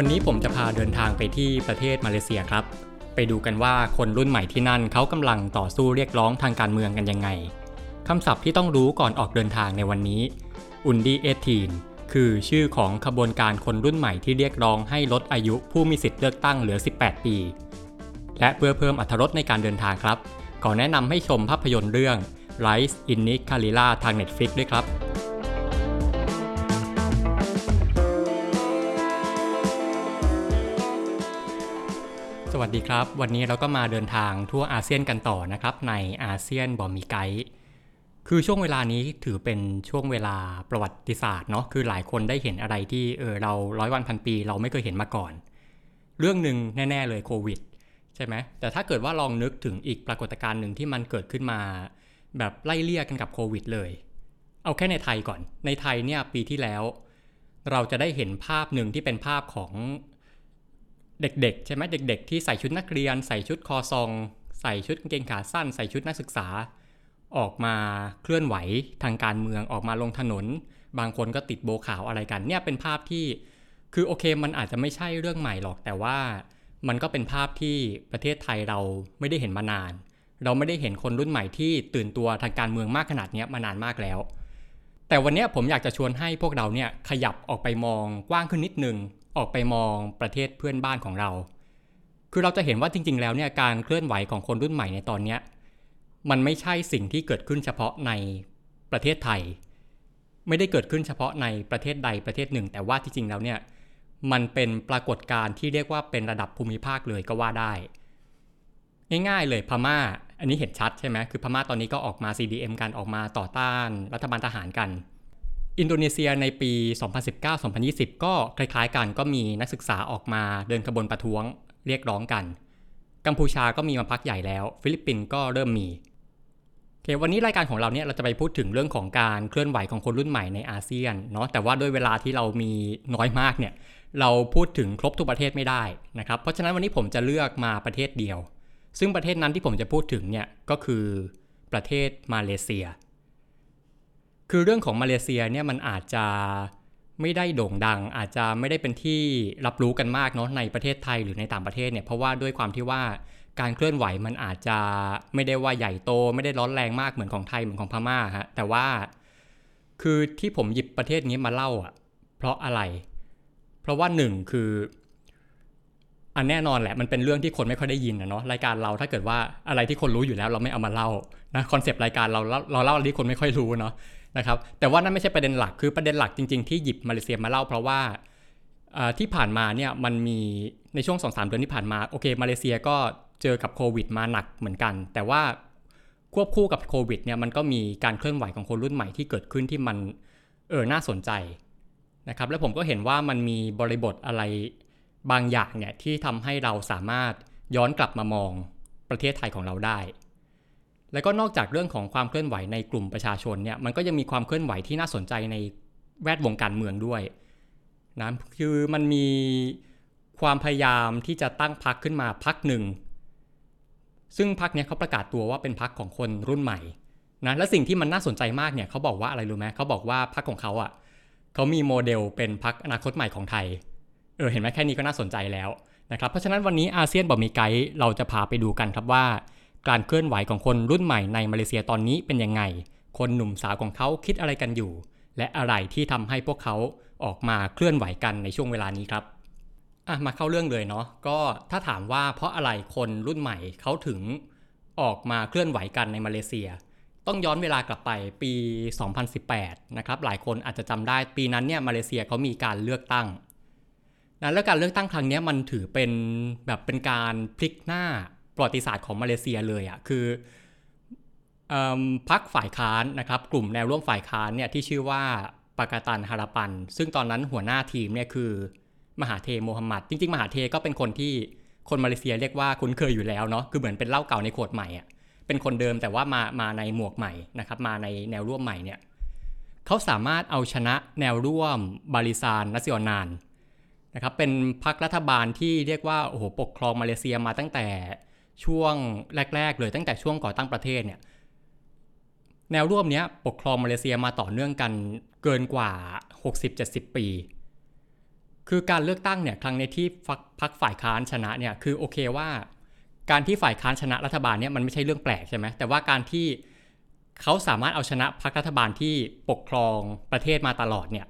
วันนี้ผมจะพาเดินทางไปที่ประเทศมาเลเซียครับ ไปดูกันว่าคนรุ่นใหม่ที่นั่นเขากำลังต่อสู้เรียกร้องทางการเมืองกันยังไงคำศัพท์ที่ต้องรู้ก่อนออกเดินทางในวันนี้อุนดีเอทีนคือชื่อของขบวนการคนรุ่นใหม่ที่เรียกร้องให้ลดอายุผู้มีสิทธิ์เลือกตั้งเหลือ 18 ปี และเพื่อเพิ่มอรรถรสในการเดินทางครับ ขอแนะนำให้ชมภาพยนตร์เรื่อง Rise in Nick c a l i l a ทาง Netflix ด้วยครับ สวัสดีครับ วันนี้เราก็มาเดินทางทั่วอาเซียนกันต่อนะครับ ในอาเซียนบอมีไกด์คือช่วงเวลานี้ถือเป็นช่วงเวลาประวัติศาสตร์เนาะคือหลายคนได้เห็นอะไรที่เออเราร้อยวันพันปี เราไม่เคยเห็นมาก่อน เรื่องหนึ่งแน่ ๆ เลยโควิดใช่ไหมแต่ถ้าเกิดว่าลองนึกถึงอีกปรากฏการณ์หนึ่งที่มันเกิดขึ้นมา แบบไล่เลี่ยกันกับโควิดเลย เอาแค่ในไทยก่อนในไทยเนี่ยปีที่แล้ว เราจะได้เห็นภาพหนึ่งที่เป็นภาพของ เด็กๆ ใช่ไหมเด็ก ๆ ที่ใส่ชุดนักเรียน ใส่ชุดคอซอง ใส่ชุดกางเกงขาสั้น ใส่ชุดนักศึกษา ออกมาเคลื่อนไหวทางการเมืองออกมาลงถนน บางคนก็ติดโบขาวอะไรกัน เนี่ยเป็นภาพที่คือโอเคมันอาจจะไม่ใช่เรื่องใหม่หรอกแต่ว่ามันก็เป็นภาพที่ประเทศไทยเราไม่ได้เห็นมานาน เราไม่ได้เห็นคนรุ่นใหม่ที่ตื่นตัวทางการเมืองมากขนาดนี้มานานมากแล้ว แต่วันนี้ผมอยากจะชวนให้พวกเราเนี่ยขยับออกไปมองกว้างขึ้นนิดนึง ออกไปมองประเทศเพื่อนบ้านของเรา คือเราจะเห็นว่าจริง ๆ แล้วเนี่ยการเคลื่อนไหวของคนรุ่นใหม่ในตอนเนี้มันไม่ใช่สิ่งที่เกิดขึ้นเฉพาะในประเทศไทย ไม่ได้เกิดขึ้นเฉพาะในประเทศใดประเทศหนึ่ง แต่ว่าที่จริงแล้วเนี่ยมันเป็นปรากฏการณ์ที่เรียกว่าเป็นระดับภูมิภาคเลยก็ว่าได้ ง่ายๆเลยพม่า อันนี้เห็นชัดใช่ไหมคือพม่าตอนนี้ก็ออกมา CDM กันออกมาต่อต้านรัฐบาลทหารกัน อินโดนีเซียในปี 2019-2020 ก็คล้ายๆกันก็มีนักศึกษาออกมาเดินขบวนประท้วงเรียกร้องกัน กัมพูชาก็มีมาพักใหญ่แล้ว ฟิลิปปินส์ก็เริ่มมีโอเควันนี้รายการของเราเนี่ยเราจะไปพูดถึงเรื่องของการเคลื่อนไหวของคนรุ่นใหม่ในอาเซียนเนาะแต่ว่าด้วยเวลาที่เรามีน้อยมากเนี่ยเราพูดถึงครบทุกประเทศไม่ได้นะครับเพราะฉะนั้นวันนี้ผมจะเลือกมาประเทศเดียว ซึ่งประเทศนั้นที่ผมจะพูดถึงเนี่ยก็คือประเทศมาเลเซีย คือเรื่องของมาเลเซียเนี่ยมันอาจจะไม่ได้โด่งดัง อาจจะไม่ได้เป็นที่รับรู้กันมากเนาะในประเทศไทยหรือในต่างประเทศเนี่ยเพราะว่าด้วยความที่ว่าการเคลื่อนไหวมันอาจจะไม่ได้ว่าใหญ่โต ไม่ได้ร้อนแรงมากเหมือนของไทยเหมือนของพม่าฮะแต่ว่าคือที่ผมหยิบประเทศนี้มาเล่าอะ เพราะอะไร เพราะว่าหนึ่งคือ อันแน่นอนแหละมันเป็นเรื่องที่คนไม่ค่อยได้ยินนะเนาะรายการเราถ้าเกิดว่าอะไรที่คนรู้อยู่แล้วเราไม่เอามาเล่านะคอนเซปต์รายการเราเราเล่าอะไรที่คนไม่ค่อยรู้เนาะ นะครับแต่ว่านั่นไม่ใช่ประเด็นหลักคือประเด็นหลักจริง ๆ ที่หยิบมาเลเซียมาเล่าเพราะว่าที่ผ่านมาเนี่ยมันมีในช่วง2อสเดือนที่ผ่านมาโอเคมาเลเซียก็เจอกับโควิดมาหนักเหมือนกัน แต่ว่าควบคู่กับโควิดเนี่ยมันก็มีการเคลื่อนไหวของคนรุ่นใหม่ที่เกิดขึ้นที่มันเออน่าสนใจนะครับแล้วผมก็เห็นว่ามันมีบริบทอะไรบางอย่างเนี่ยที่ทำให้เราสามารถย้อนกลับมามองประเทศไทยของเราได้ แล้วก็นอกจากเรื่องของความเคลื่อนไหวในกลุ่มประชาชนเนี่ยมันก็ยังมีความเคลื่อนไหวที่น่าสนใจในแวดวงการเมืองด้วยนะคือมันมีความพยายามที่จะตั้งพรรคขึ้นมาพรรคหนึ่ง ซึ่งพรรคเนี้ยเขาประกาศตัวว่าเป็นพรรคของคนรุ่นใหม่นะและสิ่งที่มันน่าสนใจมากเนี่ยเขาบอกว่าอะไรรู้ไหมเขาบอกว่าพรรคของเขาอะเขามีโมเดลเป็นพรรคอนาคตใหม่ของไทยเออเห็นไหมแค่นี้ก็น่าสนใจแล้วนะครับเพราะฉะนั้นวันนี้อาเซียนบอมีไกด์เราจะพาไปดูกันครับว่า การเคลื่อนไหวของคนรุ่นใหม่ในมาเลเซียตอนนี้เป็นยังไง คนหนุ่มสาวของเขาคิดอะไรกันอยู่ และอะไรที่ทำให้พวกเขาออกมาเคลื่อนไหวกันในช่วงเวลานี้ครับอะมาเข้าเรื่องเลยเนาะก็ถ้าถามว่าเพราะอะไรคนรุ่นใหม่เขาถึงออกมาเคลื่อนไหวกันในมาเลเซีย ต้องย้อนเวลากลับไปปี 2018 นะครับหลายคนอาจจะจำได้ปีนั้นเนี่ยมาเลเซียเขามีการเลือกตั้งนะแล้วการเลือกตั้งครั้งนี้มันถือเป็นแบบเป็นการพลิกหน้า ประวัติศาสตร์ของมาเลเซียเลยอะ่ะคือพรรคฝ่ายค้านนะครับกลุ่มแนวร่วมฝ่ายค้านเนี่ยที่ชื่อว่าปากาตันฮาราปัน ซึ่งตอนนั้นหัวหน้าทีมเนี่ยคือมหาเทโมฮัมหมัด จริง ๆ มหาเทก็เป็นคนที่คนมาเลเซียเรียกว่าคุ้นเคยอยู่แล้วเนาะคือเหมือนเป็นเล่าเก่าในขวดใหม่อะ่ะเป็นคนเดิมแต่ว่ามามาในหมวกใหม่นะครับมาในแนวร่วมใหม่เนี่ยเขาสามารถเอาชนะแนวร่วมบาริซานนัสยอนานนะครับเป็นพรรครัฐบาลที่เรียกว่าโอ้โหปกครองมาเลเซียมาตั้งแต่ ช่วงแรก ๆ เลยตั้งแต่ช่วงก่อตั้งประเทศเนี่ยแนวร่วมนี้ปกครองมาเลเซียมาต่อเนื่องกันเกินกว่า 60-70 ปี คือการเลือกตั้งเนี่ยครั้งในที่พรรคฝ่ายค้านชนะเนี่ยคือโอเคว่า การที่ฝ่ายค้านชนะรัฐบาลเนี่ยมันไม่ใช่เรื่องแปลกใช่ไหมแต่ว่าการที่เขาสามารถเอาชนะพรรครัฐบาลที่ปกครองประเทศมาตลอดเนี่ย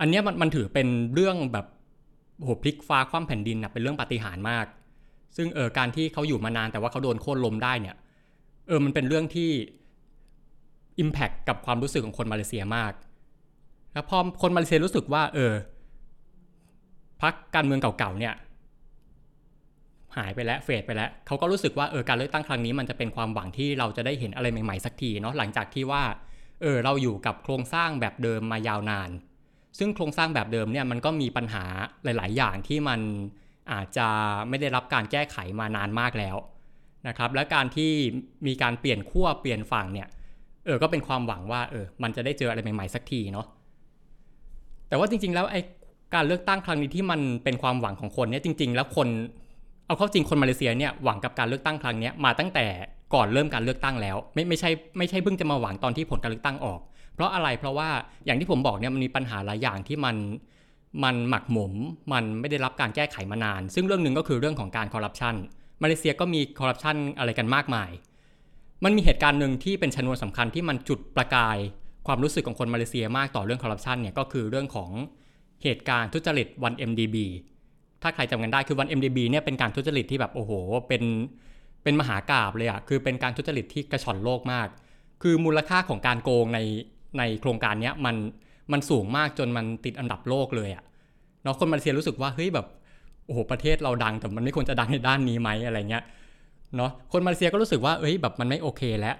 อันนี้มันมันถือเป็นเรื่องแบบโหพลิกฟ้าคว่ำแผ่นดินนะเป็นเรื่องปาฏิหาริย์มาก ซึ่งเออการที่เขาอยู่มานานแต่ว่าเขาโดนโค่นล้มได้เนี่ยเออมันเป็นเรื่องที่ Impact กับความรู้สึกของคนมาเลเซียมากแล้วพอคนมาเลเซียรู้สึกว่า เออพักการเมืองเก่าๆเนี่ย หายไปแล้วเฟดไปแล้วเขาก็รู้สึกว่าเออการเลือกตั้งครั้งนี้มันจะเป็นความหวังที่เราจะได้เห็นอะไรใหม่ๆสักทีเนาะหลังจากที่ว่าเออเราอยู่กับโครงสร้างแบบเดิมมายาวนาน ซึ่งโครงสร้างแบบเดิมเนี่ยมันก็มีปัญหาหลาย ๆ อย่างที่มัน อาจจะไม่ได้รับการแก้ไขมานานมากแล้วนะครับ และการที่มีการเปลี่ยนขั้วเปลี่ยนฝั่งเนี่ยเออก็เป็นความหวังว่าเออมันจะได้เจออะไรใหม่ๆสักทีเนาะแต่ว่าจริง ๆ แล้วไอ้การเลือกตั้งครั้งนี้ที่มันเป็นความหวังของคนเนี่ยจริง ๆ แล้วคนเอาเข้าจริงคนมาเลเซียเนี่ยหวังกับการเลือกตั้งครั้งนี้มาตั้งแต่ก่อนเริ่มการเลือกตั้งแล้ว ไม่ไม่ใช่ไม่ใช่เพิ่งจะมาหวังตอนที่ผลการเลือกตั้งออก เพราะอะไรเพราะว่าอย่างที่ผมบอกเนี่ยมันมีปัญหาหลายอย่างที่มัน มันหมักหมม มันไม่ได้รับการแก้ไขมานาน ซึ่งเรื่องหนึ่งก็คือเรื่องของการคอร์รัปชันมาเลเซียก็มีคอร์รัปชันอะไรกันมากมาย มันมีเหตุการณ์หนึ่งที่เป็นชนวนสำคัญที่มันจุดประกายความรู้สึกของคนมาเลเซียมากต่อเรื่องคอร์รัปชันเนี่ยก็คือเรื่องของเหตุการณ์ทุจริตวัน MDB ถ้าใครจำกันได้คือวัน MDB เนี่ยเป็นการทุจริตที่แบบโอ้โห เป็นเป็นมหากราบเลยอะคือเป็นการทุจริตที่กระชอนโลกมาก คือมูลค่าของการโกงในในโครงการนี้มัน มันสูงมากจนมันติดอันดับโลกเลยอะเนาะคนมาเลเซียรู้สึกว่าเฮ้ยแบบโอ้โหประเทศเราดังแต่มันไม่ควรจะดังในด้านนี้ไหมอะไรเงี้ยเนาะคนมาเลเซียก็รู้สึกว่าเอ้ยแบบมันไม่โอเคแล้ว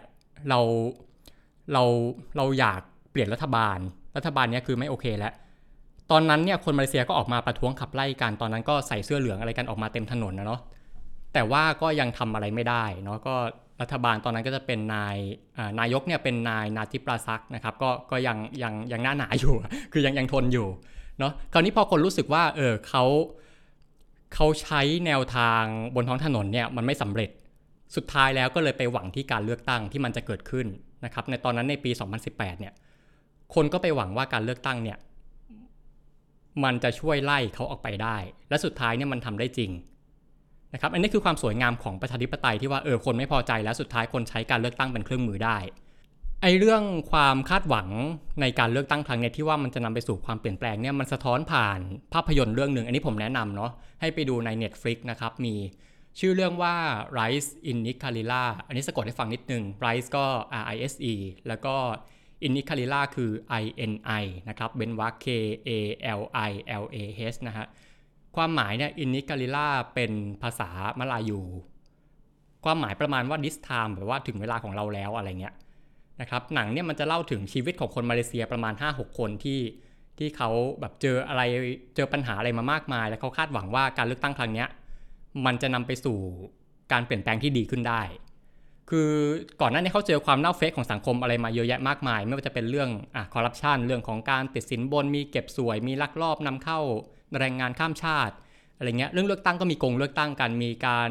เราเราเราอยากเปลี่ยนรัฐบาล รัฐบาลเนี้ยคือไม่โอเคแล้วตอนนั้นเนี่ยคนมาเลเซียก็ออกมาประท้วงขับไล่กันตอนนั้นก็ใส่เสื้อเหลืองอะไรกันออกมาเต็มถนนนะเนาะแต่ว่าก็ยังทำอะไรไม่ได้เนาะก็ รัฐบาลตอนนั้นก็จะเป็นนายนายกเนี่ยเป็นนายนาจิปราซักนะครับก็ก็ยังยังยังหน้าหนาอยู่ คือยังยังทนอยู่เนาะคราวนี้พอคนรู้สึกว่าเออเขาเขาใช้แนวทางบนท้องถนนเนี่ยมันไม่สำเร็จสุดท้ายแล้วก็เลยไปหวังที่การเลือกตั้งที่มันจะเกิดขึ้นนะครับในตอนนั้นในปี 2018 เนี่ยคนก็ไปหวังว่าการเลือกตั้งเนี่ยมันจะช่วยไล่เขาออกไปได้ และสุดท้ายเนี่ยมันทำได้จริง นะครับอันนี้คือความสวยงามของประชาธิปไตยที่ว่าเออคนไม่พอใจแล้วสุดท้ายคนใช้การเลือกตั้งเป็นเครื่องมือได้ไอเรื่องความคาดหวังในการเลือกตั้งครั้งนี้ที่ว่ามันจะนำไปสู่ความเปลี่ยนแปลงเนี่ยมันสะท้อนผ่านภาพยนตร์เรื่องหนึ่งอันนี้ผมแนะนำเนาะให้ไปดูใน Netflix นะครับมีชื่อเรื่องว่า Rise in Nicarilla อันนี้สะกดให้ฟังนิดนึง Rise ก็ R I S E แล้วก็ in Nicarilla คือ I N I นะครับเบนวา K A L I L A H นะฮะ ความหมายเนี่ย in Nicarilla เป็นภาษามลายู ความหมายประมาณว่า this time แบบว่าถึงเวลาของเราแล้วอะไรเงี้ยนะครับหนังเนี่ยมันจะเล่าถึงชีวิตของคนมาเลเซียประมาณ 5-6 คนที่ที่เขาแบบเจออะไรเจอปัญหาอะไรมามากมาย แล้วเขาคาดหวังว่าการเลือกตั้งครั้งเนี้ยมันจะนำไปสู่การเปลี่ยนแปลงที่ดีขึ้นได้ คือก่อนหน้านี้เขาเจอความเน่าเฟะของสังคมอะไรมาเยอะแยะมากมาย ไม่ว่าจะเป็นเรื่องอะคอร์รัปชันเรื่องของการติดสินบนมีเก็บส่วย มีลักลอบนำเข้า แรงงานข้ามชาติอะไรเงี้ยเรื่องเลือกตั้งก็มีโกงเลือกตั้งกันมีการ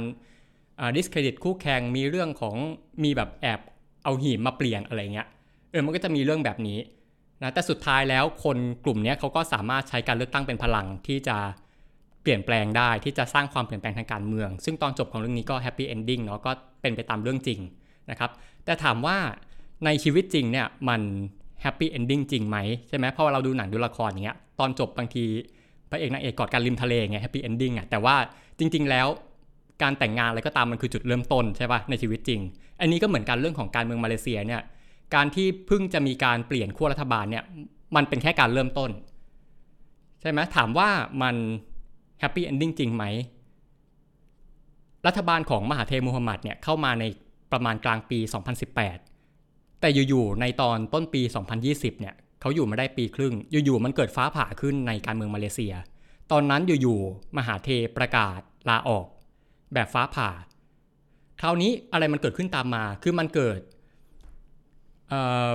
discredit คู่แข่งมีเรื่องของมีแบบแอบเอาหีบมาเปลี่ยนอะไรเงี้ยเออมันก็จะมีเรื่องแบบนี้นะแต่สุดท้ายแล้วคนกลุ่มนี้เขาก็สามารถใช้การเลือกตั้งเป็นพลังที่จะเปลี่ยนแปลงได้ที่จะสร้างความเปลี่ยนแปลงทางการเมือง ซึ่งตอนจบของเรื่องนี้ก็ happy ending เนาะก็เป็นไปตามเรื่องจริงนะครับแต่ถามว่าในชีวิตจริงเนี่ยมัน happy ending จริงไหมใช่ไหมเพราะว่าเราดูหนังดูละครอย่างเงี้ยตอนจบบางที พระเอกนางเอกกอดกันริมทะเลไง happy ending อะแต่ว่าจริง ๆ แล้วการแต่งงานอะไรก็ตามมันคือจุดเริ่มต้นใช่ป่ะในชีวิตจริง อันนี้ก็เหมือนกันเรื่องของการเมืองมาเลเซียเนี่ยการที่เพิ่งจะมีการเปลี่ยนขั้วรัฐบาลเนี่ยมันเป็นแค่การเริ่มต้น ใช่ไหมถามว่ามัน happy ending จริงไหม รัฐบาลของมหาเทมูฮัมหมัดเนี่ยเข้ามาในประมาณกลางปี 2018 แต่อยู่ๆในตอนต้นปี 2020 เนี่ย เขาอยู่มาได้ปีครึ่ง อยู่ๆมันเกิดฟ้าผ่าขึ้นในการเมืองมาเลเซีย ตอนนั้นอยู่ๆมหาเทประกาศลาออก แบบฟ้าผ่า คราวนี้อะไรมันเกิดขึ้นตามมา คือมันเกิด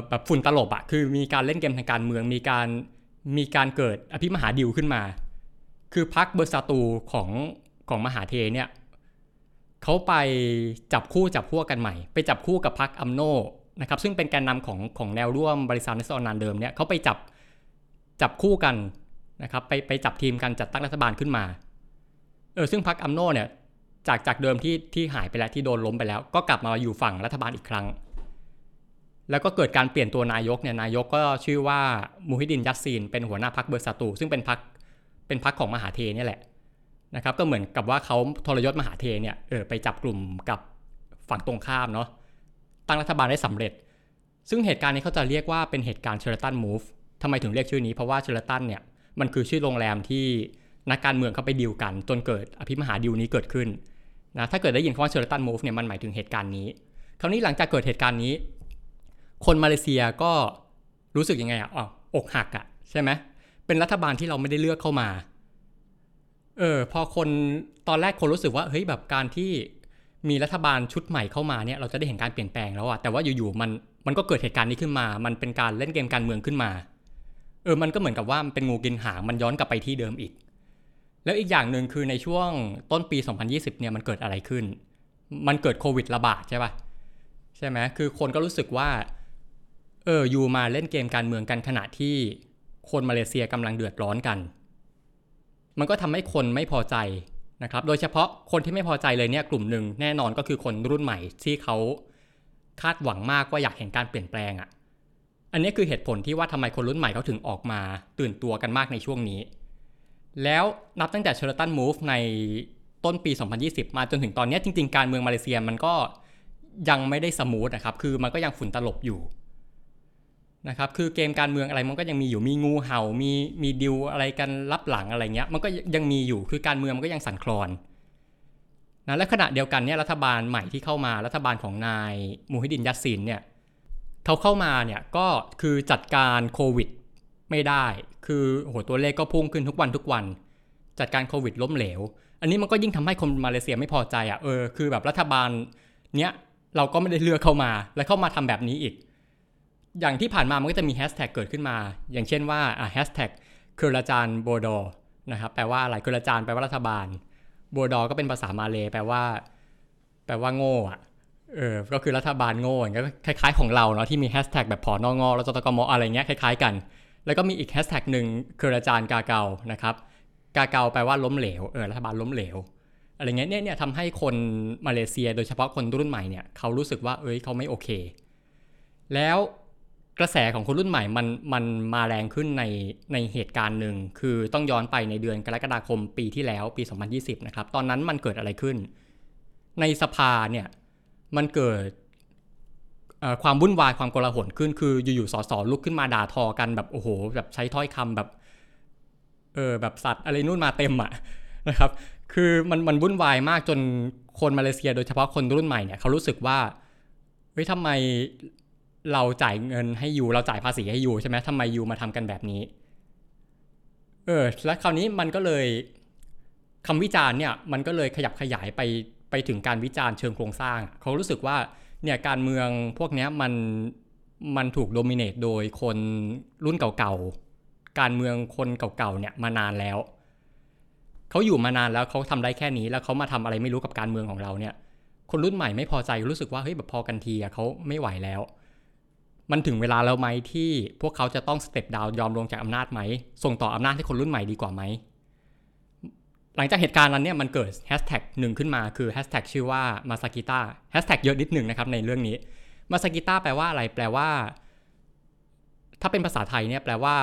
แบบฝุ่นตลบอะคือมีการเล่นเกมทางการเมือง มีการมีการเกิดอภิมหาดิวขึ้นมา คือพักเบอร์ซาตูของของมหาเทเนี่ยเขาไปจับคู่จับพวกกันใหม่ ไปจับคู่กับพักอัมโน นะครับซึ่งเป็นแกนนำของของแนวร่วมบริษัทนิสโอนานเดิมเนี่ยเขาไปจับจับคู่กันนะครับไปไปจับทีมกันจัดตั้งรัฐบาลขึ้นมาเออซึ่งพักอัมโนเนี่ยจากจากเดิมที่ที่หายไปแล้วที่โดนล้มไปแล้ว ก็กลับมาอยู่ฝั่งรัฐบาลอีกครั้ง แล้วก็เกิดการเปลี่ยนตัวนายกเนี่ยนายกก็ชื่อว่ามูฮิดินยัสซีนเป็นหัวหน้าพรรคเบอร์ซาตูซึ่งเป็นพรรคเป็นพรรคของมหาเทเนี่ยแหละนะครับก็เหมือนกับว่าเขาทรยศมหาเทเนี่ยเออไปจับกลุ่มกับฝั่งตรงข้ามเนาะตั้งรัฐบาลได้สำเร็จ ซึ่งเหตุการณ์นี้เขาจะเรียกว่าเป็นเหตุการณ์ Sheraton Move ทำไมถึงเรียกชื่อนี้เพราะว่า Sheraton เนี่ยมันคือชื่อโรงแรมที่นักการเมืองเขาไปดีลกัน จนเกิดอภิมหาดีลนี้เกิดขึ้นนะถ้าเกิดได้ยินคำว่า Sheraton Move เนี่ยมันหมายถึงเหตุการณ์นี้ คราวนี้หลังจากเกิดเหตุการณ์นี้ คนมาเลเซียก็รู้สึกยังไงอะอ๋อกหักอะใช่ไหมเป็นรัฐบาลที่เราไม่ได้เลือกเข้ามาเออพอคนตอนแรกคนรู้สึกว่าเฮ้ยแบบการที่ มีรัฐบาลชุดใหม่เข้ามาเนี่ยเราจะได้เห็นการเปลี่ยนแปลงแล้วอะแต่ว่าอยู่ๆมันมันก็เกิดเหตุการณ์นี้ขึ้นมา มันเป็นการเล่นเกมการเมืองขึ้นมา เออมันก็เหมือนกับว่ามันเป็นงูกินหางมันย้อนกลับไปที่เดิมอีก แล้วอีกอย่างหนึ่งคือในช่วงต้นปี 2020 เนี่ยมันเกิดอะไรขึ้น มันเกิดโควิดระบาดใช่ปะใช่ไหมคือคนก็รู้สึกว่าเอออยู่มาเล่นเกมการเมืองกันขณะที่คนมาเลเซียกำลังเดือดร้อนกัน มันก็ทำให้คนไม่พอใจ นะครับโดยเฉพาะคนที่ไม่พอใจเลยเนี่ยกลุ่มหนึ่งแน่นอนก็คือคนรุ่นใหม่ที่เขาคาดหวังมากว่าอยากเห็นการเปลี่ยนแปลงอะ่ะอันนี้คือเหตุผลที่ว่าทำไมคนรุ่นใหม่เขาถึงออกมาตื่นตัวกันมากในช่วงนี้ แล้วนับตั้งแต่ Sheraton Move ในต้นปี 2020 มาจนถึงตอนนี้จริง ๆ การเมืองมาเลเซียมันก็ยังไม่ได้ smooth นะครับ คือมันก็ยังฝุ่นตลบอยู่ นะครับคือเกมการเมืองอะไรมันก็ยังมีอยู่มีงูเห่ามีมีดีลอะไรกันลับหลังอะไรเงี้ยมันก็ยังมีอยู่คือการเมืองมันก็ยังสั่นคลอนนะและขณะเดียวกันเนี่ยรัฐบาลใหม่ที่เข้ามารัฐบาลของนายมูฮิดินยัสซินเนี่ยเขาเข้ามาเนี่ยก็คือจัดการโควิดไม่ได้ คือโหตัวเลขก็พุ่งขึ้นทุกวันทุกวัน จัดการโควิดล้มเหลว อันนี้มันก็ยิ่งทำให้คนมาเลเซียไม่พอใจอะเออคือแบบรัฐบาลเนี้ยเราก็ไม่ได้เลือกเข้ามา แล้วเข้ามาทำแบบนี้อีก อย่างที่ผ่านมามันก็จะมีแฮชแท็กเกิดขึ้นมา อย่างเช่นว่าแฮชแท็ก kerajaan bodoh นะครับแปลว่าอะไร kerajaan แปลว่ารัฐบาล bodoh ก็เป็นภาษามาเลย์แปลว่า แปลว่าโง่อะเออ ก็คือรัฐบาลโง่อย่างเงี้ยคล้ายๆของเราเนาะที่มีแฮชแท็กแบบพอนองอแล้วจตกมอะไรเงี้ยคล้ายๆกัน แล้วก็มีอีกแฮชแท็กหนึ่ง kerajaan gagal นะครับ gagal แปลว่าล้มเหลวเออรัฐบาลล้มเหลวอะไรเงี้ยเนี่ยเนี่ยทำให้คนมาเลเซียโดยเฉพาะคนรุ่นใหม่เนี่ยเขารู้สึกว่าเอ้ยเขาไม่โอเค แล้ว กระแสของคนรุ่นใหม่มันมันมาแรงขึ้นในในเหตุการณ์หนึ่ง คือต้องย้อนไปในเดือนกรกฎาคมปีที่แล้วปี 2020 นะครับ ตอนนั้นมันเกิดอะไรขึ้น ในสภาเนี่ยมันเกิดความวุ่นวายความโกลาหลขึ้น คืออยู่ๆสสลุกขึ้นมาด่าทอกันแบบโอ้โหแบบใช้ถ้อยคำแบบเออแบบสัตว์อะไรนู่นมาเต็มอะนะครับ คือมันมันวุ่นวายมากจนคนมาเลเซีย โดยเฉพาะคนรุ่นใหม่เนี่ยเขารู้สึกว่าเฮ้ยทำไม เราจ่ายเงินให้ยูเราจ่ายภาษีให้ยูใช่ไหมทำไมยูมาทำกันแบบนี้ เออ แล้วคราวนี้มันก็เลยคำวิจารณ์เนี่ย มันก็เลยขยับขยายไปไปถึงการวิจารณ์เชิงโครงสร้าง เขารู้สึกว่าเนี่ยการเมืองพวกนี้มันมันถูก dominate โดยคนรุ่นเก่าๆ การเมืองคนเก่าๆเนี่ยมานานแล้ว เขาอยู่มานานแล้วเขาทำได้แค่นี้ แล้วเขามาทำอะไรไม่รู้กับการเมืองของเราเนี่ย คนรุ่นใหม่ไม่พอใจรู้สึกว่าเฮ้ยแบบพอกันทีอะเขาไม่ไหวแล้ว มันถึงเวลาแล้วไหมที่พวกเขาจะต้อง step down ยอมลงจากอำนาจไหม ส่งต่ออำนาจให้คนรุ่นใหม่ดีกว่าไหม หลังจากเหตุการณ์นั้นเนี่ยมันเกิดแฮชแท็กหนึ่งขึ้นมาคือแฮชแท็กชื่อว่า masa kita แฮชแท็กเยอะนิดหนึ่งนะครับในเรื่องนี้ masa kita แปลว่าอะไร แปลว่า ถ้าเป็นภาษาไทยเนี่ยแปลว่า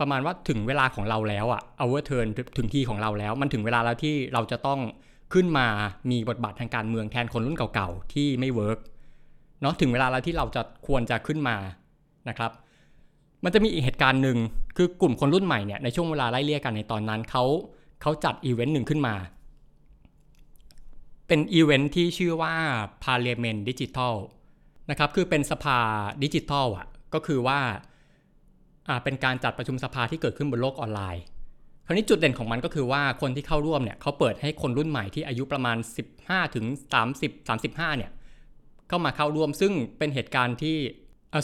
ประมาณว่าถึงเวลาของเราแล้วอะ our turn ถึงทีของเราแล้ว มันถึงเวลาแล้วที่เราจะต้องขึ้นมามีบทบาททางการเมืองแทนคนรุ่นเก่าๆ ที่ไม่ work เนาะถึงเวลาแล้วที่เราจะควรจะขึ้นมานะครับ มันจะมีอีกเหตุการณ์หนึ่งคือกลุ่มคนรุ่นใหม่เนี่ยในช่วงเวลาไล่เลี่ยกันในตอนนั้นเขาเขาจัดอีเวนต์หนึ่งขึ้นมา เป็นอีเวนต์ที่ชื่อว่า Parliament Digital นะครับคือเป็นสภาดิจิทัลอะก็คือว่าอ่าเป็นการจัดประชุมสภาที่เกิดขึ้นบนโลกออนไลน์ คราวนี้จุดเด่นของมันก็คือว่าคนที่เข้าร่วมเนี่ยเขาเปิดให้คนรุ่นใหม่ที่อายุประมาณ 15 ถึง 30 35 เนี่ย เข้ามาเข้าร่วม ซึ่งเป็นเหตุการณ์ที่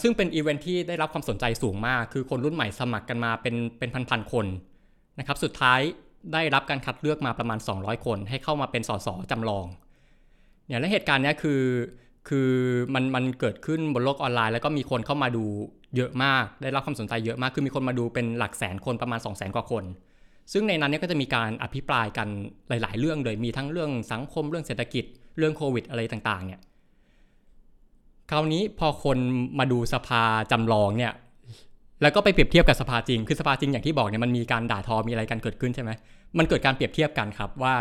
ซึ่งเป็นอีเวนท์ที่ได้รับความสนใจสูงมาก คือคนรุ่นใหม่สมัครกันมาเป็นเป็นพันๆคนนะครับสุดท้ายได้รับการคัดเลือกมาประมาณ 200 คน ให้เข้ามาเป็นสสจำลองเนี่ยและเหตุการณ์นี้คือคือมันมันเกิดขึ้นบนโลกออนไลน์ แล้วก็มีคนเข้ามาดูเยอะมาก ได้รับความสนใจเยอะมาก คือมีคนมาดูเป็นหลักแสนคนประมาณ 2 0 0 0 0 0กว่าคน ซึ่งในนั้นเนี่ยก็จะมีการอภิปรายกันหลาย ๆ เรื่องเลยมีทั้งเรื่องสังคมเรื่องเศรษฐกิจ เรื่องโควิดอะไรต่างๆเนี่ย คราวนี้พอคนมาดูสภาจำลองเนี่ย แล้วก็ไปเปรียบเทียบกับสภาจริง คือสภาจริงอย่างที่บอกเนี่ยมันมีการด่าทอมีอะไรกันเกิดขึ้นใช่ไหมมันเกิดการเปรียบเทียบกันครับว่า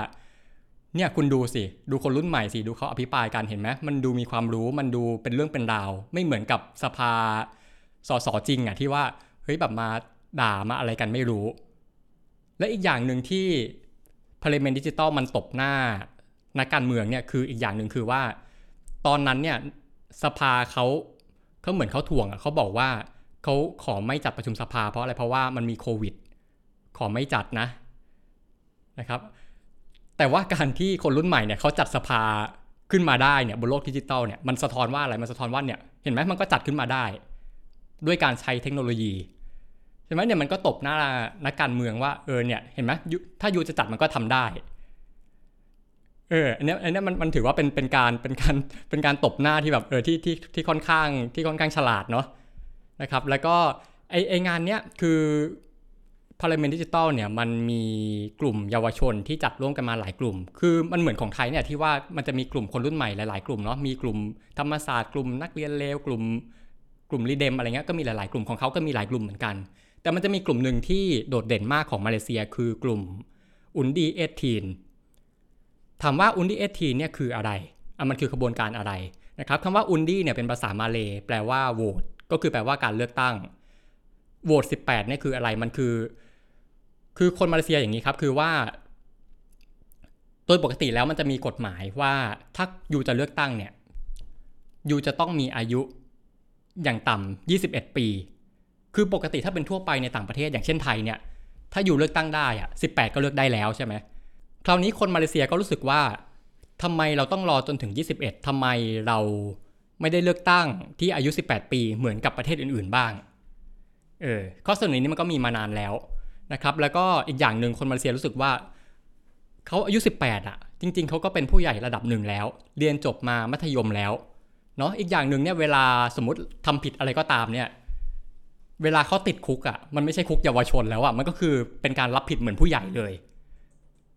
เนี่ยคุณดูสิ ดูคนรุ่นใหม่สิ ดูเขาอภิปรายกันเห็นไหมมันดูมีความรู้มันดูเป็นเรื่องเป็นราว ไม่เหมือนกับสภาสสจริงอะที่ว่าเฮ้ยแบบมาด่ามาอะไรกันไม่รู้ และอีกอย่างหนึ่งที่ Parliament Digital มันตบหน้านักการเมืองเนี่ยคืออีกอย่างหนึ่งคือว่า ตอนนั้นเนี่ย สภาเขาเขาเหมือนเขาถ่วงอะเขาบอกว่าเขาขอไม่จัดประชุมสภา เพราะอะไรเพราะว่ามันมีโควิด ขอไม่จัดนะนะครับ แต่ว่าการที่คนรุ่นใหม่เนี่ยเขาจัดสภาขึ้นมาได้เนี่ยบนโลกดิจิตอลเนี่ยมันสะท้อนว่าอะไรมันสะท้อนว่าเนี่ยเห็นไหมมันก็จัดขึ้นมาได้ ด้วยการใช้เทคโนโลยีใช่ไหมเนี่ยมันก็ตบหน้านักการเมืองว่าเออเนี่ยเห็นไหมถ้ายูจะจัดมันก็ทำได้ เอออันนี้อันนี้มันมันถือว่าเป็นเป็นการเป็นการเป็นการตบหน้าที่แบบเออที่ที่ที่ค่อนข้างที่ค่อนข้างฉลาดเนาะนะครับแล้วก็ไอไองานเนี้ยคือ Parliament Digital เนี่ยมันมีกลุ่มเยาวชนที่จัดร่วมกันมาหลายกลุ่ม คือมันเหมือนของไทยเนี่ยที่ว่ามันจะมีกลุ่มคนรุ่นใหม่หลาย ๆ กลุ่มเนาะมีกลุ่มธรรมศาสตร์กลุ่มนักเรียนเลวกลุ่มกลุ่ม REDEM อะไรเงี้ยก็มีหลาย ๆ กลุ่มของเขาก็มีหลายกลุ่มเหมือนกัน แต่มันจะมีกลุ่มหนึ่งที่โดดเด่นมากของมาเลเซีย คือกลุ่ม Undi eighteen ถามว่า Undi eighteen เนี่ยคืออะไรอะมันคือขบวนการอะไรนะครับคำว่า undi เนี่ยเป็นภาษามาเลย์แปลว่าโหวตก็คือแปลว่าการเลือกตั้งโหวต18เนี่ยคืออะไรมันคือ คือคนมาเลเซียอย่างนี้ครับ คือว่าโดยปกติแล้วมันจะมีกฎหมายว่าถ้าอยู่จะเลือกตั้งเนี่ยอยู่จะต้องมีอายุอย่างต่ำ21 ปี คือปกติถ้าเป็นทั่วไปในต่างประเทศอย่างเช่นไทยเนี่ย ถ้าอยู่เลือกตั้งได้อะ18 ก็เลือกได้แล้วใช่ไหม คราวนี้คนมาเลเซียก็รู้สึกว่าทำไมเราต้องรอจนถึง 21ทำไมเราไม่ได้เลือกตั้งที่อายุ 18 ปีเหมือนกับประเทศอื่นๆบ้าง เออ ข้อเสนอนี้มันก็มีมานานแล้วนะครับ แล้วก็อีกอย่างหนึ่งคนมาเลเซียรู้สึกว่าเขาอายุ 18อะจริง ๆเขาก็เป็นผู้ใหญ่ระดับหนึ่งแล้ว เรียนจบมามัธยมแล้วเนาะอีกอย่างหนึ่งเนี่ยเวลาสมมติทำผิดอะไรก็ตามเนี่ย เวลาเขาติดคุกอะ มันไม่ใช่คุกเยาวชนแล้วอะมันก็คือเป็นการรับผิดเหมือนผู้ใหญ่เลย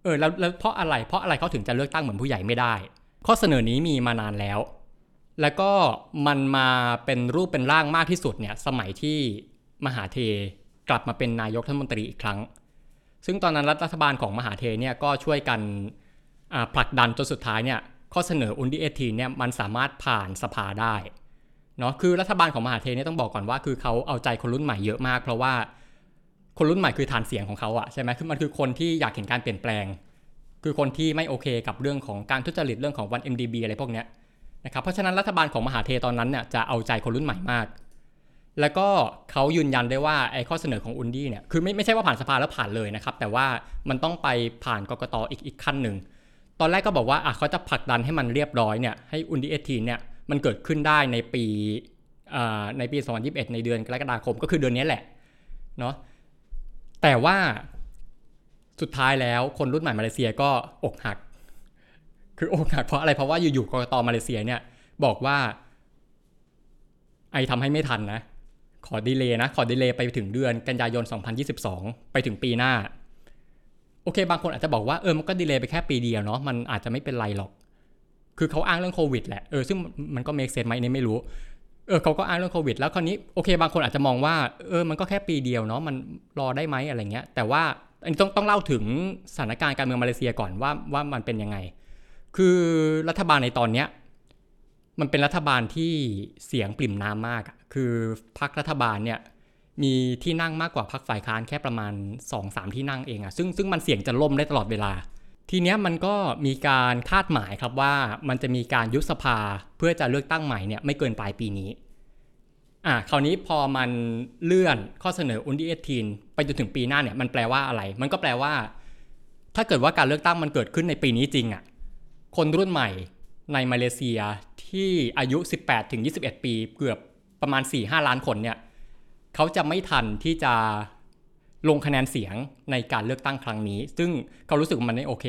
เออแล้วแล้วเพราะอะไรเพราะอะไรเขาถึงจะเลือกตั้งเหมือนผู้ใหญ่ไม่ได้ ข้อเสนอนี้มีมานานแล้ว แล้วก็มันมาเป็นรูปเป็นร่างมากที่สุดเนี่ยสมัยที่มหาเทกลับมาเป็นนายกรัฐมนตรีอีกครั้ง ซึ่งตอนนั้นรัฐบาลของมหาเทเนี่ยก็ช่วยกันผลักดันจนสุดท้ายเนี่ยข้อเสนออุนดีเอทีเนี่ยมันสามารถผ่านสภาได้เนาะคือรัฐบาลของมหาเทเนี่ยต้องบอกก่อนว่าคือเขาเอาใจคนรุ่นใหม่เยอะมาก เพราะว่า คนรุ่นใหม่คือฐานเสียงของเขาอะใช่ไหมคือมันคือคนที่อยากเห็นการเปลี่ยนแปลง คือคนที่ไม่โอเคกับเรื่องของการทุจริตเรื่องของวัน MDB อะไรพวกเนี้ยนะครับเพราะฉะนั้นรัฐบาลของมหาเทตอนนั้นเนี่ยจะเอาใจคนรุ่นใหม่มาก แล้วก็เขายืนยันได้ว่าไอ้ข้อเสนอของ Undi เนี่ยคือไม่ไม่ใช่ว่าผ่านสภาแล้วผ่านเลยนะครับแต่ว่ามันต้องไปผ่านกกตอีกอีกขั้นหนึ่งตอนแรกก็บอกว่าอะเขาจะผลักดันให้มันเรียบร้อยเนี่ยให้ Undi eighteen เนี่ยมันเกิดขึ้นได้ในปีในปี 2021 ในเดือนกรกฎาคมก็คือเดือนนี้แหละเนาะ แต่ว่าสุดท้ายแล้วคนรุ่นใหม่มาเลเซียก็อกหัก คืออกหักเพราะอะไรเพราะว่าอยู่ๆกกตมาเลเซียเนี่ย บอกว่า ไอทำให้ไม่ทันนะ ขอดีเลย์นะ ขอดีเลย์ไปถึงเดือนกันยายน 2022 ไปถึงปีหน้า โอเค บางคนอาจจะบอกว่าเออมันก็ดีเลย์ไปแค่ปีเดียวเนาะมันอาจจะไม่เป็นไรหรอก คือเขาอ้างเรื่องโควิดแหละเออซึ่งมันก็เมคเซนไหมนี่ไม่รู้ เออเขาก็อ้างเรื่องโควิด แล้วคราวนี้โอเค บางคนอาจจะมองว่าเออมันก็แค่ปีเดียวเนาะมันรอได้ไหมอะไรเงี้ย แต่ว่าอันนี้ต้องต้องเล่าถึงสถานการณ์การเมืองมาเลเซียก่อนว่าว่ามันเป็นยังไง คือรัฐบาลในตอนเนี้ยมันเป็นรัฐบาลที่เสียงปริ่มน้ำมาก คือพรรครัฐบาลเนี่ยมีที่นั่งมากกว่าพรรคฝ่ายค้านแค่ประมาณ 2-3 ที่นั่งเองอะซึ่งซึ่งมันเสี่ยงจะล่มได้ตลอดเวลา ทีเนี้ยมันก็มีการคาดหมายครับว่ามันจะมีการยุบสภาเพื่อจะเลือกตั้งใหม่เนี่ยไม่เกินปลายปีนี้อะคราวนี้พอมันเลื่อนข้อเสนออุนดีเอทีนไปจนถึงปีหน้าเนี่ยมันแปลว่าอะไร มันก็แปลว่า ถ้าเกิดว่าการเลือกตั้งมันเกิดขึ้นในปีนี้จริงอะ่ะคนรุ่นใหม่ในมาเลเซียที่อายุ 18ถึง21 ปี เกือบประมาณ 4-5 ล้านคนเนี่ยเขาจะไม่ทันที่จะ ลงคะแนนเสียงในการเลือกตั้งครั้งนี้ ซึ่งเขารู้สึกมันไม่โอเค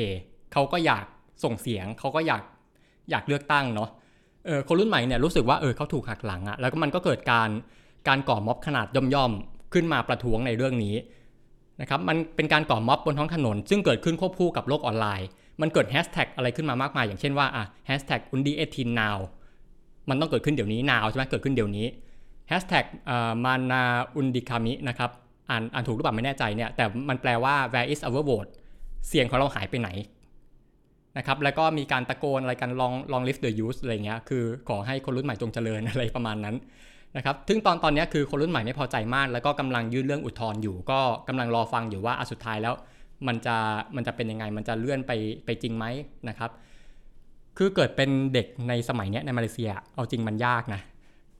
เขาก็อยากส่งเสียง เขาก็อยากอยากเลือกตั้งเนาะเออคนรุ่นใหม่เนี่ยรู้สึกว่าเออเขาถูกหักหลังอะแล้วก็มันก็เกิดการการก่อม็อบขนาดย่อมๆขึ้นมาประท้วงในเรื่องนี้นะครับมันเป็นการก่อม็อบบนท้องถนน ซึ่งเกิดขึ้นควบคู่กับโลกออนไลน์ มันเกิดแฮชแท็กอะไรขึ้นมามากมาย อย่างเช่นว่าอะแฮชแท็กอุนดีเอทีนนาวมันต้องเกิดขึ้นเดี๋ยวนี้นาวใช่ไหมเกิดขึ้นเดี๋ยวนี้แฮชแท็กมานาอุนดิคามินะครับ อ่านอ่านถูกหรือเปล่าไม่แน่ใจเนี่ย แต่มันแปลว่า where is our vote เสียงของเราหายไปไหนนะครับแล้วก็มีการตะโกนอะไรกันลองลอง lift the youth อะไรเงี้ยคือขอให้คนรุ่นใหม่จงเจริญอะไรประมาณนั้นนะครับซึ่งตอนตอนนี้คือคนรุ่นใหม่ไม่พอใจมาก แล้วก็กำลังยื่นเรื่องอุทธรณ์อยู่ ก็กำลังรอฟังอยู่ว่าอสุดท้ายแล้ว มันจะมันจะเป็นยังไง มันจะเลื่อนไปไปจริงไหมนะครับ คือเกิดเป็นเด็กในสมัยนี้ในมาเลเซีย เอาจริงมันยากนะ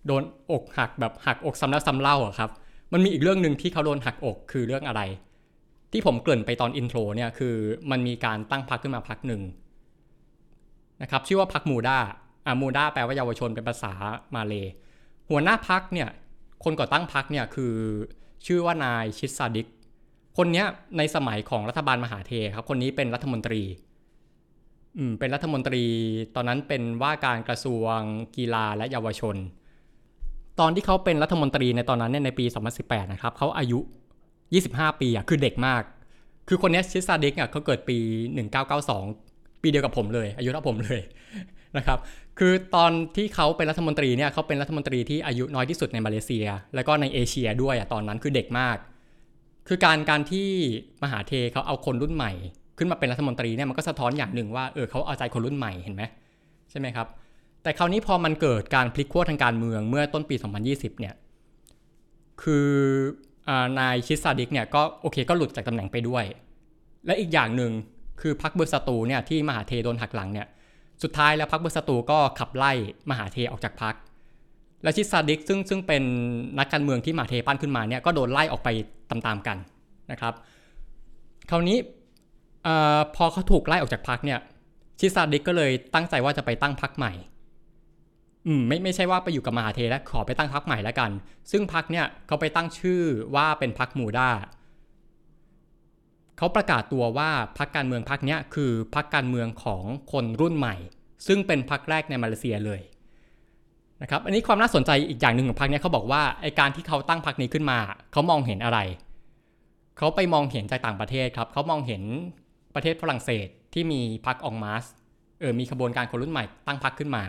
โดนอกหักแบบหักอกซ้ำแล้วซ้ำเล่าอะครับ มันมีอีกเรื่องหนึ่งที่เขาโดนหักอกคือเรื่องอะไร ที่ผมเกริ่นไปตอนอินโทรเนี่ยคือมันมีการตั้งพรรคขึ้นมาพรรคหนึ่งนะครับชื่อว่าพรรคมูดาอ่ามูดาแปลว่าเยาวชนเป็นภาษามาเลยหัวหน้าพรรคเนี่ยคนก่อตั้งพรรคเนี่ยคือชื่อว่านายชิดซาดิก คนนี้ในสมัยของรัฐบาลมหาเทครับ คนนี้เป็นรัฐมนตรีอืมเป็นรัฐมนตรีตอนนั้นเป็นว่าการกระทรวงกีฬาและเยาวชน ตอนที่เขาเป็นรัฐมนตรีในตอนนั้นเนี่ยในปี 2018 นะครับเขาอายุ 25 ปีอะคือเด็กมาก คือคนนี้ชิซาเดิกอะเขาเกิดปี 1992 ปีเดียวกับผมเลย อายุเท่าผมเลยนะครับคือตอนที่เขาเป็นรัฐมนตรีเนี่ยเขาเป็นรัฐมนตรีที่อายุน้อยที่สุดในมาเลเซีย แล้วก็ในเอเชียด้วยอะตอนนั้นคือเด็กมาก คือการการที่มหาเทเขาเอาคนรุ่นใหม่ ขึ้นมาเป็นรัฐมนตรีเนี่ยมันก็สะท้อนอย่างหนึ่งว่าเออเขาเอาใจคนรุ่นใหม่เห็นไหมใช่ไหมครับ แต่คราวนี้พอมันเกิดการพลิกขั้วทางการเมืองเมื่อต้นปี 2020 เนี่ย คือนายชิสซาดิกเนี่ยก็โอเคก็หลุดจากตำแหน่งไปด้วย และอีกอย่างหนึ่งคือพรรคเบอร์ซาตูเนี่ยที่มหาเทโดนหักหลังเนี่ยสุดท้ายแล้วพรรคเบอร์ซาตูก็ขับไล่มหาเทออกจากพรรคและชิสซาดิกซึ่งซึ่งเป็นนักการเมืองที่มหาเทปั้นขึ้นมาเนี่ยก็โดนไล่ออกไปตามๆกันนะครับ คราวนี้พอเขาถูกไล่ออกจากพรรคเนี่ยชิสซาดิกก็เลยตั้งใจว่าจะไปตั้งพรรคใหม่ อืมไม่ไม่ใช่ว่าไปอยู่กับมหาเทแล้วขอไปตั้งพักใหม่แล้วกัน ซึ่งพักเนี่ยเขาไปตั้งชื่อว่าเป็นพักมูดาเขาประกาศตัวว่าพักการเมืองพักเนี้ยคือพักการเมืองของคนรุ่นใหม่ ซึ่งเป็นพักแรกในมาเลเซียเลยนะครับอันนี้ความน่าสนใจอีกอย่างหนึ่งของพักเนี้ยเขาบอกว่าไอการที่เขาตั้งพักนี้ขึ้นมา เขามองเห็นอะไร เขาไปมองเห็นจากต่างประเทศครับเขามองเห็นประเทศฝรั่งเศสที่มีพักองมาสเออมีขบวนการคนรุ่นใหม่ตั้งพักขึ้นมา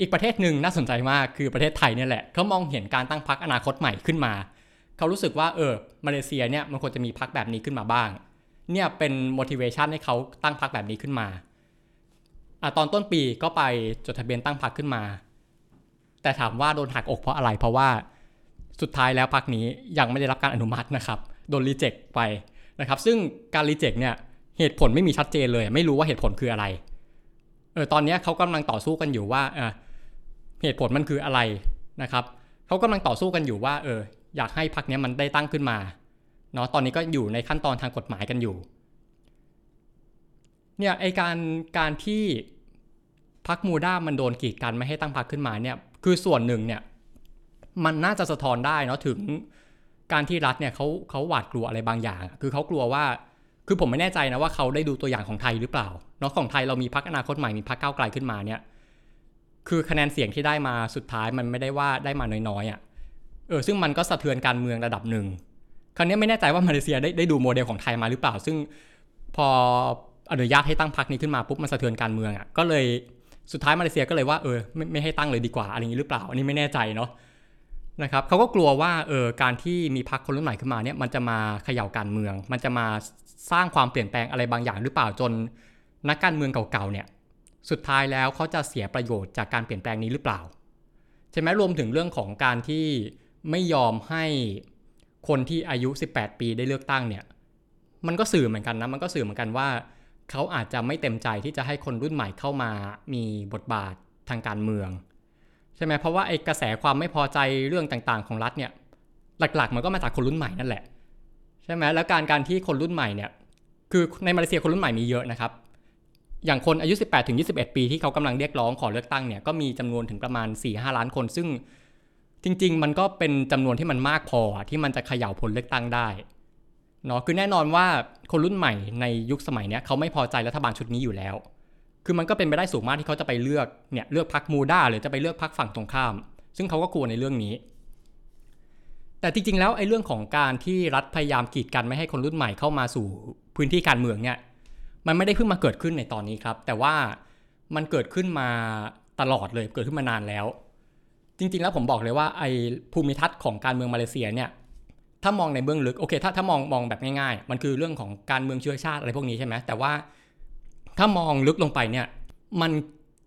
อีกประเทศหนึ่งน่าสนใจมากคือประเทศไทยเนี่ยแหละเขามองเห็นการตั้งพรรคอนาคตใหม่ขึ้นมา เขารู้สึกว่าเออมาเลเซียเนี่ยมันควรจะมีพรรคแบบนี้ขึ้นมาบ้าง เนี่ยเป็น motivation ให้เขาตั้งพรรคแบบนี้ขึ้นมาอะตอนต้นปีก็ไปจดทะเบียนตั้งพรรคขึ้นมา แต่ถามว่าโดนหักอกเพราะอะไร เพราะว่าสุดท้ายแล้วพรรคนี้ยังไม่ได้รับการอนุมัตินะครับโดนรีเจ็คไปนะครับ ซึ่งการรีเจ็คเนี่ยเหตุผลไม่มีชัดเจนเลย ไม่รู้ว่าเหตุผลคืออะไรเออตอนนี้เขากำลังต่อสู้กันอยู่ว่าเออ เหตุผลมันคืออะไรนะครับเขากำลังต่อสู้กันอยู่ว่าเอออยากให้พักนี้มันได้ตั้งขึ้นมาเนาะตอนนี้ก็อยู่ในขั้นตอนทางกฎหมายกันอยู่เนี่ยไอการการที่พักมูด้ามันโดนกีดกันไม่ให้ตั้งพักขึ้นมาเนี่ยคือส่วนหนึ่งเนี่ยมันน่าจะสะท้อนได้เนาะถึงการที่รัฐเนี่ยเขาเขาหวาดกลัวอะไรบางอย่าง คือเขากลัวว่าคือผมไม่แน่ใจนะว่าเขาได้ดูตัวอย่างของไทยหรือเปล่าเนาะของไทยเรามีพักอนาคตใหม่มีพักก้าวไกลขึ้นมาเนี่ย คือคะแนนเสียงที่ได้มาสุดท้ายมันไม่ได้ว่าได้มาน้อยๆอะเออซึ่งมันก็สะเทือนการเมืองระดับหนึ่งคราวนี้ไม่แน่ใจว่ามาเลเซียได้ได้ดูโมเดลของไทยมาหรือเปล่า ซึ่งพออนุญาตให้ตั้งพักนี้ขึ้นมาปุ๊บมันสะเทือนการเมืองอะก็เลยสุดท้ายมาเลเซียก็เลยว่าเออไม่ไม่ให้ตั้งเลยดีกว่าอะไรอย่างนี้หรือเปล่า อันนี้ไม่แน่ใจเนาะนะครับเขาก็กลัวว่าเออการที่มีพรรคคนรุ่นใหม่ขึ้นมาเนี่ยมันจะมาเขย่าการเมือง มันจะมาสร้างความเปลี่ยนแปลงอะไรบางอย่างหรือเปล่าจน นักการเมืองเก่าๆเนี่ย สุดท้ายแล้วเขาจะเสียประโยชน์จากการเปลี่ยนแปลงนี้หรือเปล่า ใช่ไหมรวมถึงเรื่องของการที่ไม่ยอมให้คนที่อายุ 18 ปีได้เลือกตั้งเนี่ย มันก็สื่อเหมือนกันนะ มันก็สื่อเหมือนกันว่า เขาอาจจะไม่เต็มใจที่จะให้คนรุ่นใหม่เข้ามามีบทบาททางการเมือง ใช่ไหมเพราะว่าไอ้กระแสความไม่พอใจเรื่องต่างๆ ของรัฐเนี่ย หลักๆ มันก็มาจากคนรุ่นใหม่นั่นแหละ ใช่ไหมแล้วการการที่คนรุ่นใหม่เนี่ย คือในมาเลเซียคนรุ่นใหม่มีเยอะนะครับ อย่างคนอายุ 18 ถึง 21 ปีที่เขากำลังเรียกร้องขอเลือกตั้งเนี่ยก็มีจำนวนถึงประมาณ 4-5 ล้านคน ซึ่งจริง ๆ มันก็เป็นจำนวนที่มันมากพอที่มันจะเขย่าผลเลือกตั้งได้เนาะคือแน่นอนว่าคนรุ่นใหม่ในยุคสมัยนี้เขาไม่พอใจรัฐบาลชุดนี้อยู่แล้ว คือมันก็เป็นไปได้สูงมากที่เขาจะไปเลือกเนี่ยเลือกพรรคมูด้าหรือจะไปเลือกพรรคฝั่งตรงข้าม ซึ่งเขาก็กลัวในเรื่องนี้ แต่จริงๆ แล้วไอ้เรื่องของการที่รัฐพยายามกีดกันไม่ให้คนรุ่นใหม่เข้ามาสู่พื้นที่การเมืองเนี่ย มันไม่ได้เพิ่งมาเกิดขึ้นในตอนนี้ครับ แต่ว่ามันเกิดขึ้นมาตลอดเลยเกิดขึ้นมานานแล้ว จริง ๆ แล้วผมบอกเลยว่าไอ้ภูมิทัศน์ของการเมืองมาเลเซียเนี่ยถ้ามองในเบื้องลึกโอเคถ้าถ้ามองมองแบบง่ายๆ มันคือเรื่องของการเมืองเชื้อชาติอะไรพวกนี้ใช่ไหมแต่ว่าถ้ามองลึกลงไปเนี่ยมัน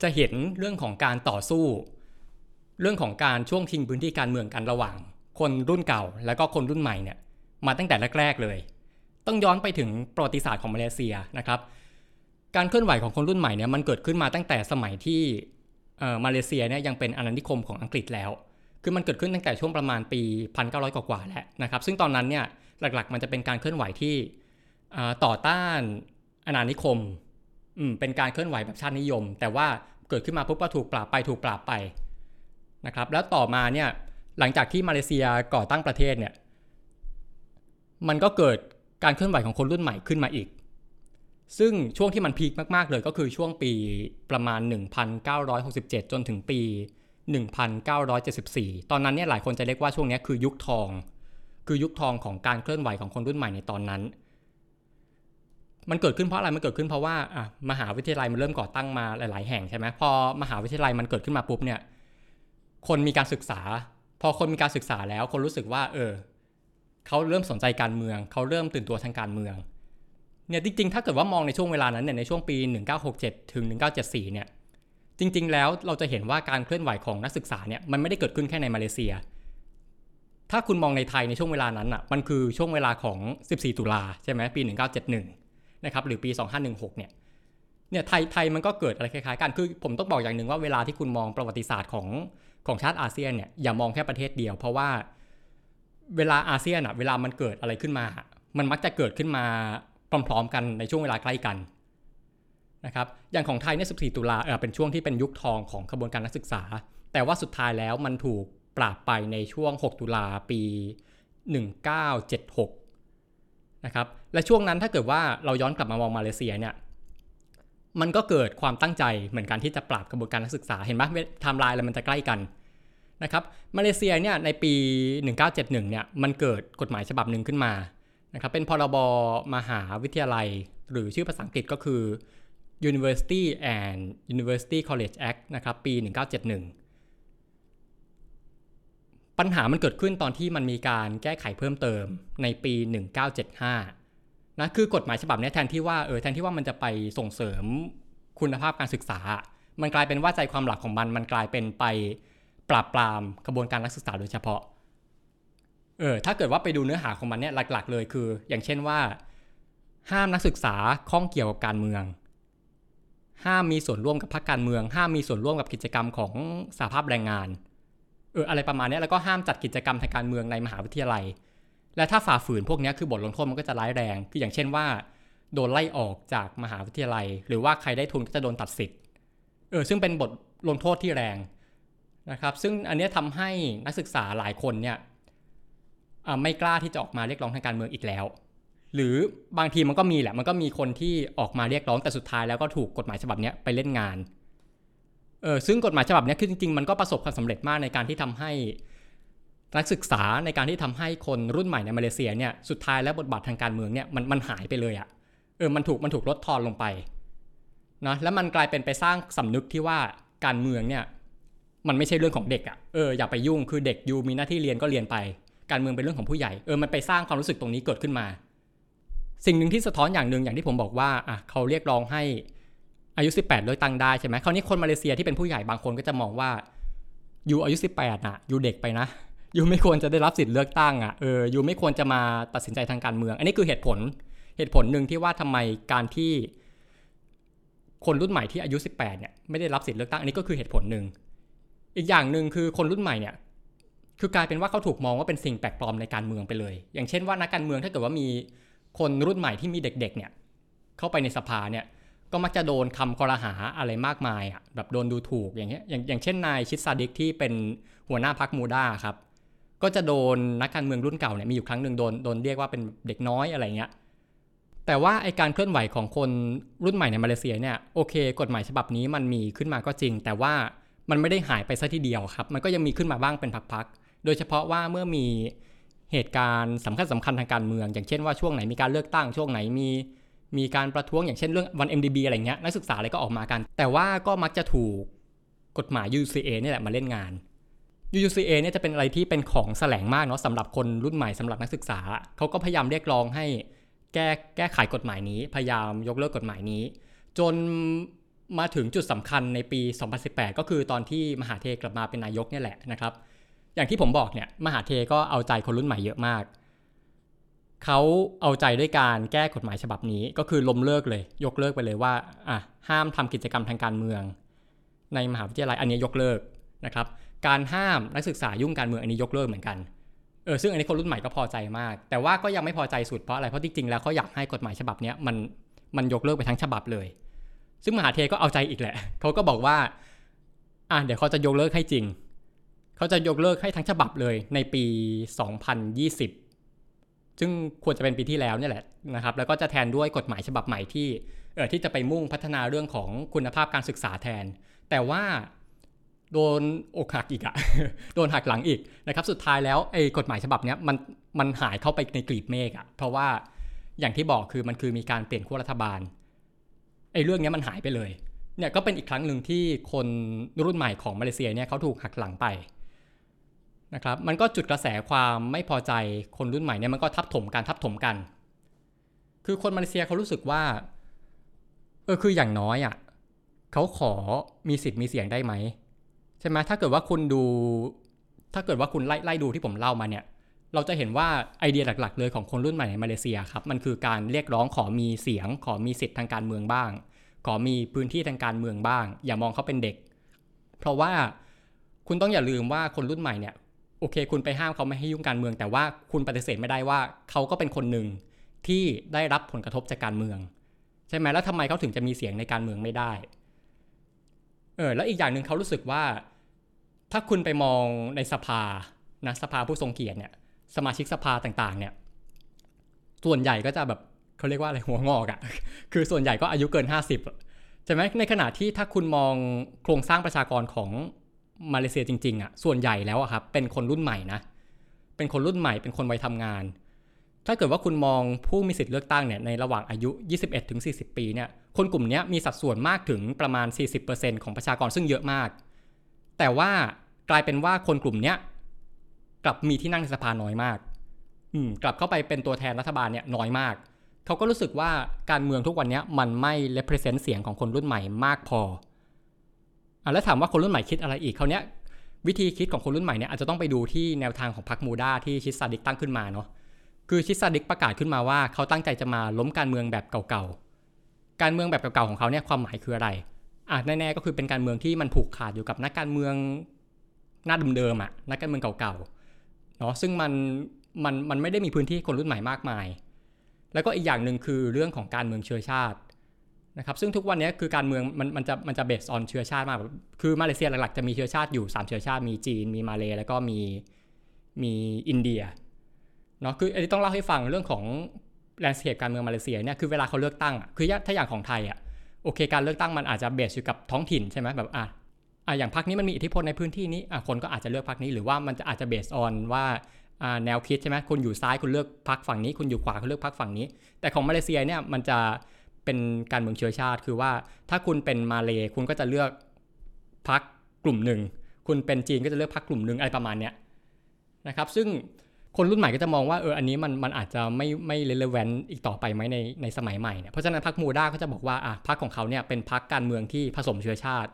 จะเห็นเรื่องของการต่อสู้ เรื่องของการช่วงชิงพื้นที่การเมืองกันระหว่าง คนรุ่นเก่า แล้วก็คนรุ่นใหม่เนี่ยมาตั้งแต่แรกๆเลย ต้องย้อนไปถึงประวัติศาสตร์ของมาเลเซียนะครับ การเคลื่อนไหวของคนรุ่นใหม่เนี่ยมันเกิดขึ้นมาตั้งแต่สมัยที่มาเลเซียเนี่ยยังเป็นอาณานิคมของอังกฤษแล้ว คือมันเกิดขึ้นตั้งแต่ช่วงประมาณปี 1900 กว่าแล้วนะครับ ซึ่งตอนนั้นเนี่ยหลักๆ มันจะเป็นการเคลื่อนไหวที่ต่อต้านอาณานิคม เป็นการเคลื่อนไหวแบบชาตินิยม แต่ว่าเกิดขึ้นมาปุ๊บก็ถูกปราบไปถูกปราบไปนะครับ แล้วต่อมาเนี่ยหลังจากที่มาเลเซียก่อตั้งประเทศเนี่ย มันก็เกิด การเคลื่อนไหวของคนรุ่นใหม่ขึ้นมาอีก ซึ่งช่วงที่มันพีคมากๆเลยก็คือช่วงปีประมาณ 1967 จนถึงปี 1974 ตอนนั้นเนี่ยหลายคนจะเรียกว่าช่วงนี้คือยุคทอง คือยุคทองของการเคลื่อนไหวของคนรุ่นใหม่ในตอนนั้น มันเกิดขึ้นเพราะอะไร มันเกิดขึ้นเพราะว่าอะมหาวิทยาลัยมันเริ่มก่อตั้งมาหลาย ๆ แห่งใช่ไหมพอมหาวิทยาลัยมันเกิดขึ้นมาปุ๊บเนี่ย คนมีการศึกษา พอคนมีการศึกษาแล้ว คนรู้สึกว่า เออ เขาเริ่มสนใจการเมือง เขาเริ่มตื่นตัวทางการเมืองเนี่ยจริงๆ ถ้าเกิดว่ามองในช่วงเวลานั้นเนี่ยในช่วงปี 1967 ถึง 1974 เนี่ยจริง ๆ แล้วเราจะเห็นว่าการเคลื่อนไหวของนักศึกษาเนี่ยมันไม่ได้เกิดขึ้นแค่ในมาเลเซีย ถ้าคุณมองในไทยในช่วงเวลานั้นอะมันคือช่วงเวลาของ 14 ตุลาใช่ไหมปี 1971 นะครับหรือปี 2516 เนี่ยเนี่ยไทยไทยมันก็เกิดอะไรคล้ายๆกันคือผมต้องบอกอย่างหนึ่งว่าเวลาที่คุณมองประวัติศาสตร์ของของชาติอาเซียนเนี่ยอย่ามองแค่ประเทศเดียว เพราะว่า เวลาอาเซียนอะเวลามันเกิดอะไรขึ้นมา มันมักจะเกิดขึ้นมาพร้อมๆกันในช่วงเวลาใกล้กันนะครับอย่างของไทยเนี่ย14 ตุลาเออเป็นช่วงที่เป็นยุคทองของขบวนการนักศึกษา แต่ว่าสุดท้ายแล้วมันถูกปราบไปในช่วง 6 ตุลาปี 1976นะครับและช่วงนั้นถ้าเกิดว่าเราย้อนกลับมามองมาเลเซียเนี่ยมันก็เกิดความตั้งใจเหมือนกันที่จะปราบกระบวนการนักศึกษาเห็นไหมไทม์ไลน์อะไรมันจะใกล้กัน นะครับมาเลเซียเนี่ยในปี 1971เนี่ยมันเกิดกฎหมายฉบับหนึ่งขึ้นมานะครับเป็นพรบมหาวิทยาลัย หรือชื่อภาษาอังกฤษก็คือ University and University College Act นะครับปี 1971 ปัญหามันเกิดขึ้นตอนที่มันมีการแก้ไขเพิ่มเติมในปี 1975นะคือกฎหมายฉบับนี้แทนที่ว่าเออแทนที่ว่ามันจะไปส่งเสริมคุณภาพการศึกษา มันกลายเป็นว่าใจความหลักของมันมันกลายเป็นไป ปราบปรามกระบวนการนักศึกษาโดยเฉพาะ เออ ถ้าเกิดว่าไปดูเนื้อหาของมันเนี่ยหลัก ๆ เลยคือ อย่างเช่นว่า ห้ามนักศึกษาข้องเกี่ยวกับการเมือง ห้ามมีส่วนร่วมกับพรรคการเมือง ห้ามมีส่วนร่วมกับกิจกรรมของสาภาพแรงงาน เออ อะไรประมาณนี้แล้วก็ห้ามจัดกิจกรรมทางการเมืองในมหาวิทยาลัย และถ้าฝ่าฝืนพวกนี้คือบทลงโทษมันก็จะร้ายแรง คืออย่างเช่นว่า โดนไล่ออกจากมหาวิทยาลัย หรือว่าใครได้ทุนก็จะโดนตัดสิทธิ์ เออ ซึ่งเป็นบทลงโทษที่แรง นะครับ ซึ่งอันนี้ทำให้นักศึกษาหลายคนเนี่ยไม่กล้าที่จะออกมาเรียกร้องทางการเมืองอีกแล้ว หรือบางทีมันก็มีแหละ มันก็มีคนที่ออกมาเรียกร้องแต่สุดท้ายแล้วก็ถูกกฎหมายฉบับนี้ไปเล่นงาน เออซึ่งกฎหมายฉบับนี้คือจริงๆ มันก็ประสบความสำเร็จมากในการที่ทำให้นักศึกษาในการที่ทำให้คนรุ่นใหม่ในมาเลเซียเนี่ยสุดท้ายแล้วบทบาททางการเมืองเนี่ยมันมันหายไปเลยอะ่ะ เออมันถูกมันถูกลดทอนลงไปนะแล้วมันกลายเป็นไปสร้างสำนึกที่ว่าการเมืองเนี่ย มันไม่ใช่เรื่องของเด็กอะ่ะเอออย่าไปยุ่งคือเด็กยูมีหน้าที่เรียนก็เรียนไป การเมืองเป็นเรื่องของผู้ใหญ่เออมันไปสร้างความรู้สึกตรงนี้เกิดขึ้นมา สิ่งหนึ่งที่สะท้อนอย่างหนึ่งอย่างที่ผมบอกว่าอะเขาเรียกร้องให้อายุ 18เลือกตั้งได้ใช่ไหมคราวนี้คนมาเลเซียที่เป็นผู้ใหญ่บางคนก็จะมองว่าอยู่อายุ 18อะอยู่เด็กไปนะอยู่ไม่ควรจะได้รับสิทธิ์เลือกตั้งอะเอออยู่ไม่ควรจะมาตัดสินใจทางการเมือง อันนี้คือเหตุผลเหตุผลหนึ่งที่ว่าทำไมการที่คนรุ่นใหม่ที่อายุ 18เนี่ยไม่ได้รับสิทธิ์เลือกตั้งอันนี้ก็คือเหตุผลหนึ่ง อีกอย่างหนึ่งคือคนรุ่นใหม่เนี่ยคือกลายเป็นว่าเขาถูกมองว่าเป็นสิ่งแปลกปลอมในการเมืองไปเลย อย่างเช่นว่านักการเมืองถ้าเกิดว่ามีคนรุ่นใหม่ที่มีเด็กๆเนี่ยเข้าไปในสภาเนี่ยก็มักจะโดนคำกรหาอะไรมากมายอะแบบโดนดูถูกอย่างเงี้ยอย่างอย่างเช่นนายชิดซาดิกที่เป็นหัวหน้าพรรคมูดาครับก็จะโดนนักการเมืองรุ่นเก่าเนี่ยมีอยู่ครั้งหนึ่งโดนโดนเรียกว่าเป็นเด็กน้อยอะไรเงี้ยแต่ว่าไอการเคลื่อนไหวของคนรุ่นใหม่ในมาเลเซียเนี่ยโอเค กฎหมายฉบับนี้มันมีขึ้นมาก็จริง แต่ว่า มันไม่ได้หายไปซะทีเดียวครับ มันก็ยังมีขึ้นมาบ้างเป็นพักๆ โดยเฉพาะว่าเมื่อมีเหตุการณ์สำคัญสำคัญทางการเมือง อย่างเช่นว่าช่วงไหนมีการเลือกตั้งช่วงไหนมีมีการประท้วงอย่างเช่นเรื่องวัน MDB อะไรเงี้ยนักศึกษาอะไรก็ออกมากัน แต่ว่าก็มักจะถูกกฎหมาย UCA นี่แหละมาเล่นงาน UCA เนี่ยจะเป็นอะไรที่เป็นของแสลงมากเนาะสำหรับคนรุ่นใหม่สำหรับนักศึกษาเขาก็พยายามเรียกร้องให้แก้แก้ไขกฎหมายนี้ พยายามยกเลิกกฎหมายนี้ จน มาถึงจุดสำคัญในปี 2018 ก็คือตอนที่มหาเทกลับมาเป็นนายกเนี่ยแหละนะครับ อย่างที่ผมบอกเนี่ยมหาเทก็เอาใจคนรุ่นใหม่เยอะมาก เขาเอาใจด้วยการแก้กฎหมายฉบับนี้ก็คือล้มเลิกเลย ยกเลิกไปเลยว่าอะห้ามทำกิจกรรมทางการเมือง ในมหาวิทยาลัยอันนี้ยกเลิกนะครับ การห้ามนักศึกษายุ่งการเมืองอันนี้ยกเลิกเหมือนกันเออซึ่งอันนี้คนรุ่นใหม่ก็พอใจมาก แต่ว่าก็ยังไม่พอใจสุดเพราะอะไรเพราะจริงๆแล้วเขาอยากให้กฎหมายฉบับนี้มันมันยกเลิกไปทั้งฉบับเลย ซึ่งมหาเทก็เอาใจอีกแหละ เขาก็บอกว่า อะเดี๋ยวเขาจะยกเลิกให้จริง เขาจะยกเลิกให้ทั้งฉบับเลยในปี 2020 ซึ่งควรจะเป็นปีที่แล้วเนี่ยแหละนะครับ แล้วก็จะแทนด้วยกฎหมายฉบับใหม่ที่ เออที่จะไปมุ่งพัฒนาเรื่องของคุณภาพการศึกษาแทน แต่ว่าโดนอกหักอีกอะโดนหักหลังอีกนะครับ สุดท้ายแล้วไอ้กฎหมายฉบับนี้มันมันหายเข้าไปในกลีบเมฆอะเพราะว่าอย่างที่บอกคือมันคือมีการเปลี่ยนขั้วรัฐบาล ไอ้เรื่องนี้มันหายไปเลยเนี่ยก็เป็นอีกครั้งหนึ่งที่คนรุ่นใหม่ของมาเลเซียเนี่ยเขาถูกหักหลังไปนะครับมันก็จุดกระแสความไม่พอใจคนรุ่นใหม่เนี่ยมันก็ทับถมกันทับถมกัน คือคนมาเลเซียเขารู้สึกว่าเออคืออย่างน้อยอะ่ะเขาขอมีสิทธิ์มีเสียงได้ไหมใช่ไหมถ้าเกิดว่าคุณดู ถ้าเกิดว่าคุณไล่ไล่ดูที่ผมเล่ามาเนี่ย เราจะเห็นว่าไอเดียหลัก ๆ เลยของคนรุ่นใหม่ในมาเลเซียครับมันคือการเรียกร้องขอมีเสียง ขอมีสิทธิ์ทางการเมืองบ้าง ขอมีพื้นที่ทางการเมืองบ้าง อย่ามองเขาเป็นเด็ก เพราะว่าคุณต้องอย่าลืมว่าคนรุ่นใหม่เนี่ยโอเค คุณไปห้ามเขาไม่ให้ยุ่งการเมือง แต่ว่าคุณปฏิเสธไม่ได้ว่าเขาก็เป็นคนหนึ่งที่ได้รับผลกระทบจากการเมือง ใช่ไหมแล้วทำไมเขาถึงจะมีเสียงในการเมืองไม่ได้เออแล้วอีกอย่างหนึ่งเขารู้สึกว่า ถ้าคุณไปมองในสภานะสภาผู้ทรงเกียรติเนี่ย สมาชิกสภาต่างๆ เนี่ย ส่วนใหญ่ก็จะแบบเขาเรียกว่าอะไรหัวงอกอะ่ะ คือส่วนใหญ่ก็อายุเกิน 50ใช่ไหมในขณะที่ถ้าคุณมองโครงสร้างประชากรของมาเลเซียจริงๆอะ่ะ ส่วนใหญ่แล้วอะครับ เป็นคนรุ่นใหม่นะ เป็นคนรุ่นใหม่ เป็นคนวัยทำงาน ถ้าเกิดว่าคุณมองผู้มีสิทธิ์เลือกตั้งเนี่ย ในระหว่างอายุ 21-40 ปีเนี่ย คนกลุ่มนี้มีสัดส่วนมากถึงประมาณ 40%ของประชากรซึ่งเยอะมาก แต่ว่ากลายเป็นว่าคนกลุ่มนี้ กลับมีที่นั่งในสภาน้อยมาก อืม กลับเข้าไปเป็นตัวแทนรัฐบาลเนี่ยน้อยมาก เขาก็รู้สึกว่าการเมืองทุกวันนี้มันไม่ represent เสียงของคนรุ่นใหม่มากพออะแล้วถามว่าคนรุ่นใหม่คิดอะไรอีกเขาเนี้ยวิธีคิดของคนรุ่นใหม่เนี่ยอาจจะต้องไปดูที่แนวทางของพรรคมูดาที่ชิดซาดิกตั้งขึ้นมาเนาะคือชิดซาดิกประกาศขึ้นมาว่าเขาตั้งใจจะมาล้มการเมืองแบบเก่าๆ การเมืองแบบเก่าๆของเขาเนี่ยความหมายคืออะไรอะแน่ๆก็คือเป็นการเมืองที่มันผูกขาดอยู่กับนักการเมืองหน้าเดิมๆอะนักการเมืองเก่าๆ เนาะซึ่งมันมันมันไม่ได้มีพื้นที่คนรุ่นใหม่มากมาย แล้วก็อีกอย่างหนึ่งคือเรื่องของการเมืองเชื้อชาตินะครับซึ่งทุกวันนี้คือการเมืองมันมันจะมันจะ base on เชื้อชาติมากคือมาเลเซียหลักๆจะมีเชื้อชาติอยู่ 3 เชื้อชาติมีจีน มีมาเลย์แล้วก็มีมีอินเดียเนาะคืออันนี้ต้องเล่าให้ฟังเรื่องของ landscape การเมืองมาเลเซียเนี่ยคือเวลาเขาเลือกตั้งคือถ้าอย่างของไทยอะโอเคการเลือกตั้งมันอาจจะ base อยู่กับท้องถิ่นใช่ไหมแบบอะ อะอย่างพรรคนี้มันมีอิทธิพลในพื้นที่นี้อะคนก็อาจจะเลือกพรรคนี้หรือว่ามันจะอาจจะเบสออนว่าแนวคิดใช่ไหมคุณอยู่ซ้ายคุณเลือกพรรคฝั่งนี้ คุณอยู่ขวาคุณเลือกพรรคฝั่งนี้ แต่ของมาเลเซียเนี่ยมันจะเป็นการเมืองเชื้อชาติ คือว่าถ้าคุณเป็นมาเลคุณก็จะเลือกพรรคกลุ่มหนึ่ง คุณเป็นจีนก็จะเลือกพรรคกลุ่มหนึ่งอะไรประมาณเนี้ยนะครับ ซึ่งคนรุ่นใหม่ก็จะมองว่าเอออันนี้มันมันอาจจะไม่ไม่เลเวลอีกต่อไปไหมในในสมัยใหม่เนี่ยเพราะฉะนั้นพรรคมูด้าก็จะบอกว่าอะพรรคของเขาเนี่ยเป็นพรรคการเมืองที่ผสมเชื้อชาติ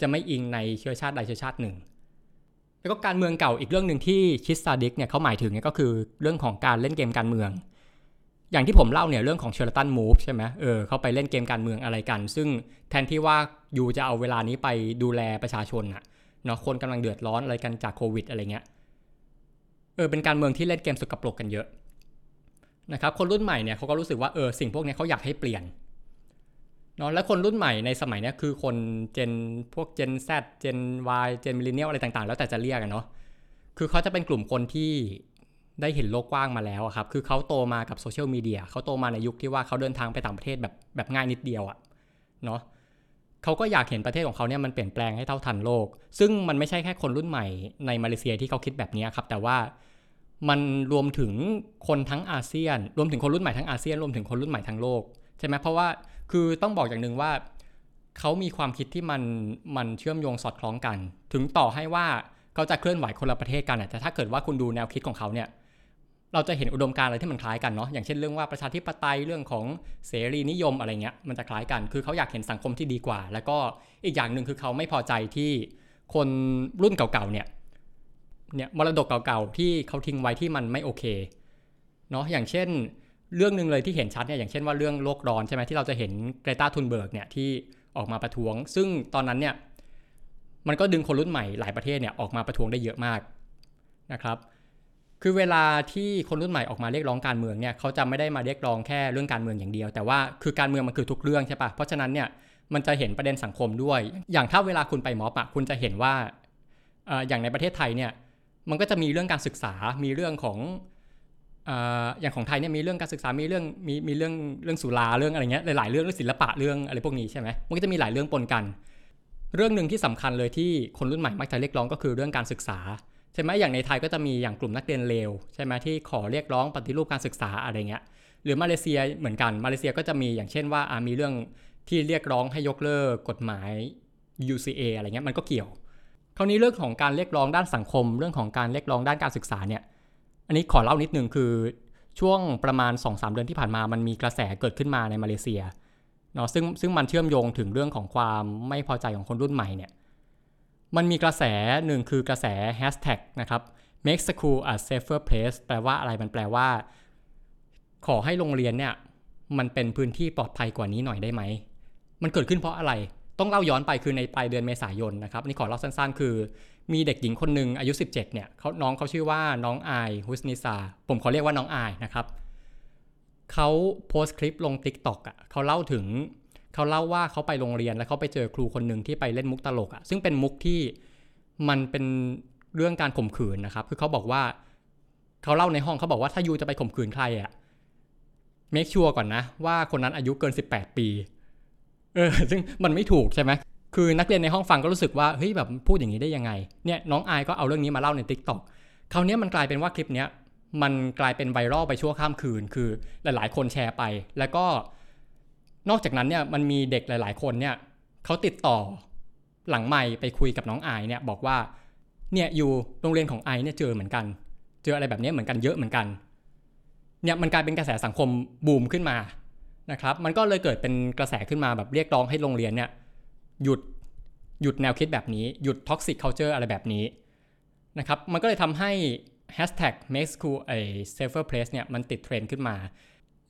จะไม่อิงในเชื้อชาติใดเชื้อชาติหนึ่ง แล้วก็การเมืองเก่าอีกเรื่องหนึ่งที่ไซซาดิกเนี่ยเขาหมายถึงเนี่ยก็คือเรื่องของการเล่นเกมการเมือง อย่างที่ผมเล่าเนี่ยเรื่องของ Sheraton Move ใช่ไหมเออเขาไปเล่นเกมการเมืองอะไรกัน ซึ่งแทนที่ว่า you จะเอาเวลานี้ไปดูแลประชาชนอะเนาะคนกำลังเดือดร้อนอะไรกันจากโควิดอะไรเงี้ยเออเป็นการเมืองที่เล่นเกมสกปรกกันเยอะนะครับคนรุ่นใหม่เนี่ยเขาก็รู้สึกว่าเออสิ่งพวกนี้เขาอยากให้เปลี่ยน เนาะและคนรุ่นใหม่ในสมัยนี้คือคนเจนพวกเจน Z เจน Y เจนมิลเลนเนียลอะไรต่างๆ แล้วแต่จะเรียกกันเนาะคือเขาจะเป็นกลุ่มคนที่ได้เห็นโลกกว้างมาแล้วครับ คือเขาโตมากับโซเชียลมีเดียเขาโตมาในยุคที่ว่าเขาเดินทางไปต่างประเทศแบบแบบง่ายนิดเดียวอะเนาะเขาก็อยากเห็นประเทศของเขาเนี่ยมันเปลี่ยนแปลงให้เท่าทันโลก ซึ่งมันไม่ใช่แค่คนรุ่นใหม่ในมาเลเซียที่เขาคิดแบบนี้ครับ แต่ว่ามันรวมถึงคนทั้งอาเซียน รวมถึงคนรุ่นใหม่ทั้งอาเซียน รวมถึงคนรุ่นใหม่ทั้งโลกใช่ไหมเพราะว่า คือต้องบอกอย่างหนึ่งว่าเขามีความคิดที่มันมันเชื่อมโยงสอดคล้องกัน ถึงต่อให้ว่าเขาจะเคลื่อนไหวคนละประเทศกันแต่ถ้าเกิดว่าคุณดูแนวคิดของเขาเนี่ยเราจะเห็นอุดมการณ์อะไรที่มันคล้ายกันเนาะอย่างเช่นเรื่องว่าประชาธิปไตยเรื่องของเสรีนิยมอะไรเงี้ยมันจะคล้ายกัน คือเขาอยากเห็นสังคมที่ดีกว่า แล้วก็อีกอย่างหนึ่งคือเขาไม่พอใจที่คนรุ่นเก่าๆเนี่ยเนี่ยมรดกเก่าๆที่เขาทิ้งไว้ที่มันไม่โอเคเนาะอย่างเช่น เรื่องหนึ่งเลยที่เห็นชัดเนี่ยอย่างเช่นว่าเรื่องโลกร้อนใช่ไหมที่เราจะเห็นเกรตาทุนเบิร์กเนี่ยที่ออกมาประท้วง ซึ่งตอนนั้นเนี่ยมันก็ดึงคนรุ่นใหม่หลายประเทศเนี่ยออกมาประท้วงได้เยอะมากนะครับคือเวลาที่คนรุ่นใหม่ออกมาเรียกร้องการเมืองเนี่ยเขาจะไม่ได้มาเรียกร้องแค่เรื่องการเมืองอย่างเดียว แต่ว่าคือการเมืองมันคือทุกเรื่องใช่ปะเพราะฉะนั้นเนี่ยมันจะเห็นประเด็นสังคมด้วย อย่างถ้าเวลาคุณไปม็อบอะคุณจะเห็นว่าอย่างในประเทศไทยเนี่ยมันก็จะมีเรื่องการศึกษา มีเรื่องของ อย่างของไทยเนี่ยมีเรื่องการศึกษา มีเรื่องมีมีเรื่องเรื่องสุราเรื่องอะไรเงี้ยหลายๆเรื่องเรื่องศิลปะเรื่องอะไรพวกนี้ใช่ไหมมันก็จะมีหลายเรื่องปนกัน เรื่องหนึ่งที่สำคัญเลยที่คนรุ่นใหม่มักจะเรียกร้องก็คือเรื่องการศึกษาใช่ไหมอย่างในไทยก็จะมีอย่างกลุ่มนักเรียนเลวใช่ไหมที่ขอเรียกร้องปฏิรูปการศึกษาอะไรเงี้ยหรือมาเลเซียเหมือนกันมาเลเซียก็จะมีอย่างเช่นว่ามีเรื่องที่เรียกร้องให้ยกเลิกกฎหมาย UCA อะไรเงี้ยมันก็เกี่ยวคราวนี้เรื่องของการเรียกร้องด้านสังคม เรื่องของการเรียกร้องด้านการศึกษาเนี่ย อันนี้ขอเล่านิดนึงคือช่วงประมาณ 2-3 เดือนที่ผ่านมามันมีกระแสเกิดขึ้นมาในมาเลเซียเนาะซึ่งซึ่งมันเชื่อมโยงถึงเรื่องของความไม่พอใจของคนรุ่นใหม่เนี่ยมันมีกระแสหนึ่งคือกระแส hashtag นะครับ make school a safer place แปลว่าอะไรมันแปลว่า ขอให้โรงเรียนเนี่ยมันเป็นพื้นที่ปลอดภัยกว่านี้หน่อยได้ไหม มันเกิดขึ้นเพราะอะไร ต้องเล่าย้อนไปคือในปลายเดือนเมษายนนะครับนี่ขอเล่าสั้นๆ คือ มีเด็กหญิงคนหนึ่งอายุ 17 เนี่ยเขาน้องเขาชื่อว่าน้องอายฮุสนิซาผมขอเรียกว่าน้องอายนะครับเขาโพสต์คลิปลง t ิ k t o k อะเขาเล่าถึงเขาเล่าว่าเขาไปโรงเรียนแล้วเขาไปเจอครูคนหนึ่งที่ไปเล่นมุกตลกอะซึ่งเป็นมุกที่มันเป็นเรื่องการข่มขืนนะครับ คือเขาบอกว่าเขาเล่าในห้องเขาบอกว่าถ้ายูจะไปข่มขืนใครอะเมคชัวร์ก่อนนะว่าคนนั้นอายุเกิน 18 ปีเออซึ่งมันไม่ถูกใช่ไหม คือนักเรียนในห้องฟังก็รู้สึกว่าเฮ้ยแบบพูดอย่างนี้ได้ยังไงเนี่ยน้องอายก็เอาเรื่องนี้มาเล่าในทิกตอกคราวนี้มันกลายเป็นว่าคลิปเนี้ยมันกลายเป็นไวรัลไปชั่วข้ามคืน คือหลาย ๆ คนแชร์ไป แล้วก็นอกจากนั้นเนี่ยมันมีเด็กหลาย ๆ คนเนี่ยเขาติดต่อหลังไม่ไปคุยกับน้องไอเนี่ยบอกว่าเนี่ยอยู่โรงเรียนของไอเนี่ยเจอเหมือนกัน เจออะไรแบบนี้เหมือนกันเยอะเหมือนกันเนี่ยมันกลายเป็นกระแสสังคมบูมขึ้นมานะครับ มันก็เลยเกิดเป็นกระแสขึ้นมาแบบเรียกร้องให้โรงเรียนเนี่ย หยุดหยุดแนวคิดแบบนี้ หยุด toxic culture อะไรแบบนี้นะครับมันก็เลยทำให้ hashtag make school a safer place เนี่ยมันติดเทรนด์ขึ้นมา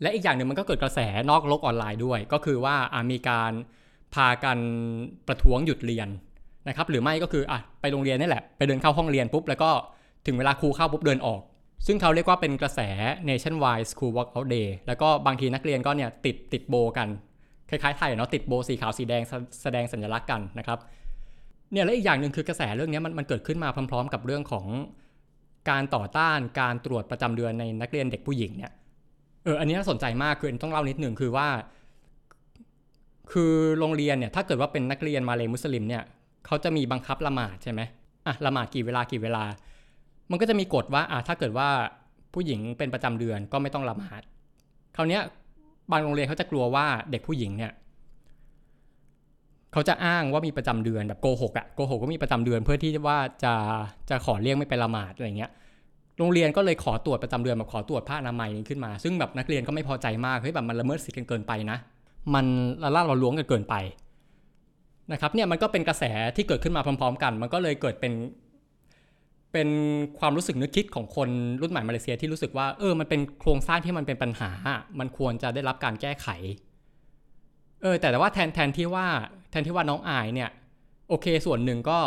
และอีกอย่างหนึ่งมันก็เกิดกระแสนอกโลกออนไลน์ด้วย ก็คือว่ามีการพากันประท้วงหยุดเรียนนะครับหรือไม่ก็คืออะไปโรงเรียนนี่แหละ ไปเดินเข้าห้องเรียนปุ๊บ แล้วก็ถึงเวลาครูเข้าปุ๊บเดินออก ซึ่งเขาเรียกว่าเป็นกระแส nationwide school walkout day แล้วก็บางทีนักเรียนก็เนี่ยติดติดโบกัน คล้ายๆไทยเนาะติดโบสีขาวสีแดงแสดงสัญลักษณ์กันนะครับเนี่ยและอีกอย่างหนึ่งคือกระแสเรื่องนี้มันมันเกิดขึ้นมาพร้อม ๆ กับเรื่องของการต่อต้านการตรวจประจำเดือนในนักเรียนเด็กผู้หญิงเนี่ยเอออันนี้น่าสนใจมากคือต้องเล่านิดหนึ่งคือว่า คือโรงเรียนเนี่ยถ้าเกิดว่าเป็นนักเรียนมาเลยมุสลิมเนี่ยเขาจะมีบังคับละหมาดใช่ไหมอะละหมาดกี่เวลากี่เวลา มันก็จะมีกฎว่าอะถ้าเกิดว่าผู้หญิงเป็นประจำเดือนก็ไม่ต้องละหมาดคราวเนี้ย บางโรงเรียนเขาจะกลัวว่าเด็กผู้หญิงเนี่ยเขาจะอ้างว่ามีประจำเดือนแบบโกหกอะโกหกก็มีประจำเดือนเพื่อที่ว่าจะจะขอเลี่ยงไม่ไปละหมาดอะไรเงี้ยโรงเรียนก็เลยขอตรวจประจำเดือนแบบขอตรวจผ้าอนามัยขึ้นมา ซึ่งแบบนักเรียนก็ไม่พอใจมากเฮ้ยแบบมันละเมิดสิทธิ์กันเกินไปนะ มันละล่าเราล้วงกันเกินไปนะครับเนี่ยมันก็เป็นกระแสที่เกิดขึ้นมาพร้อม ๆ กัน มันก็เลยเกิดเป็น เป็นความรู้สึกนึกคิดของคนรุ่นใหม่มาเลเซียที่รู้สึกว่าเออมันเป็นโครงสร้างที่มันเป็นปัญหา มันควรจะได้รับการแก้ไข เออแต่แต่ว่าแทนแทนที่ว่าแทนที่ว่าน้องอายเนี่ยโอเคส่วนหนึ่งก็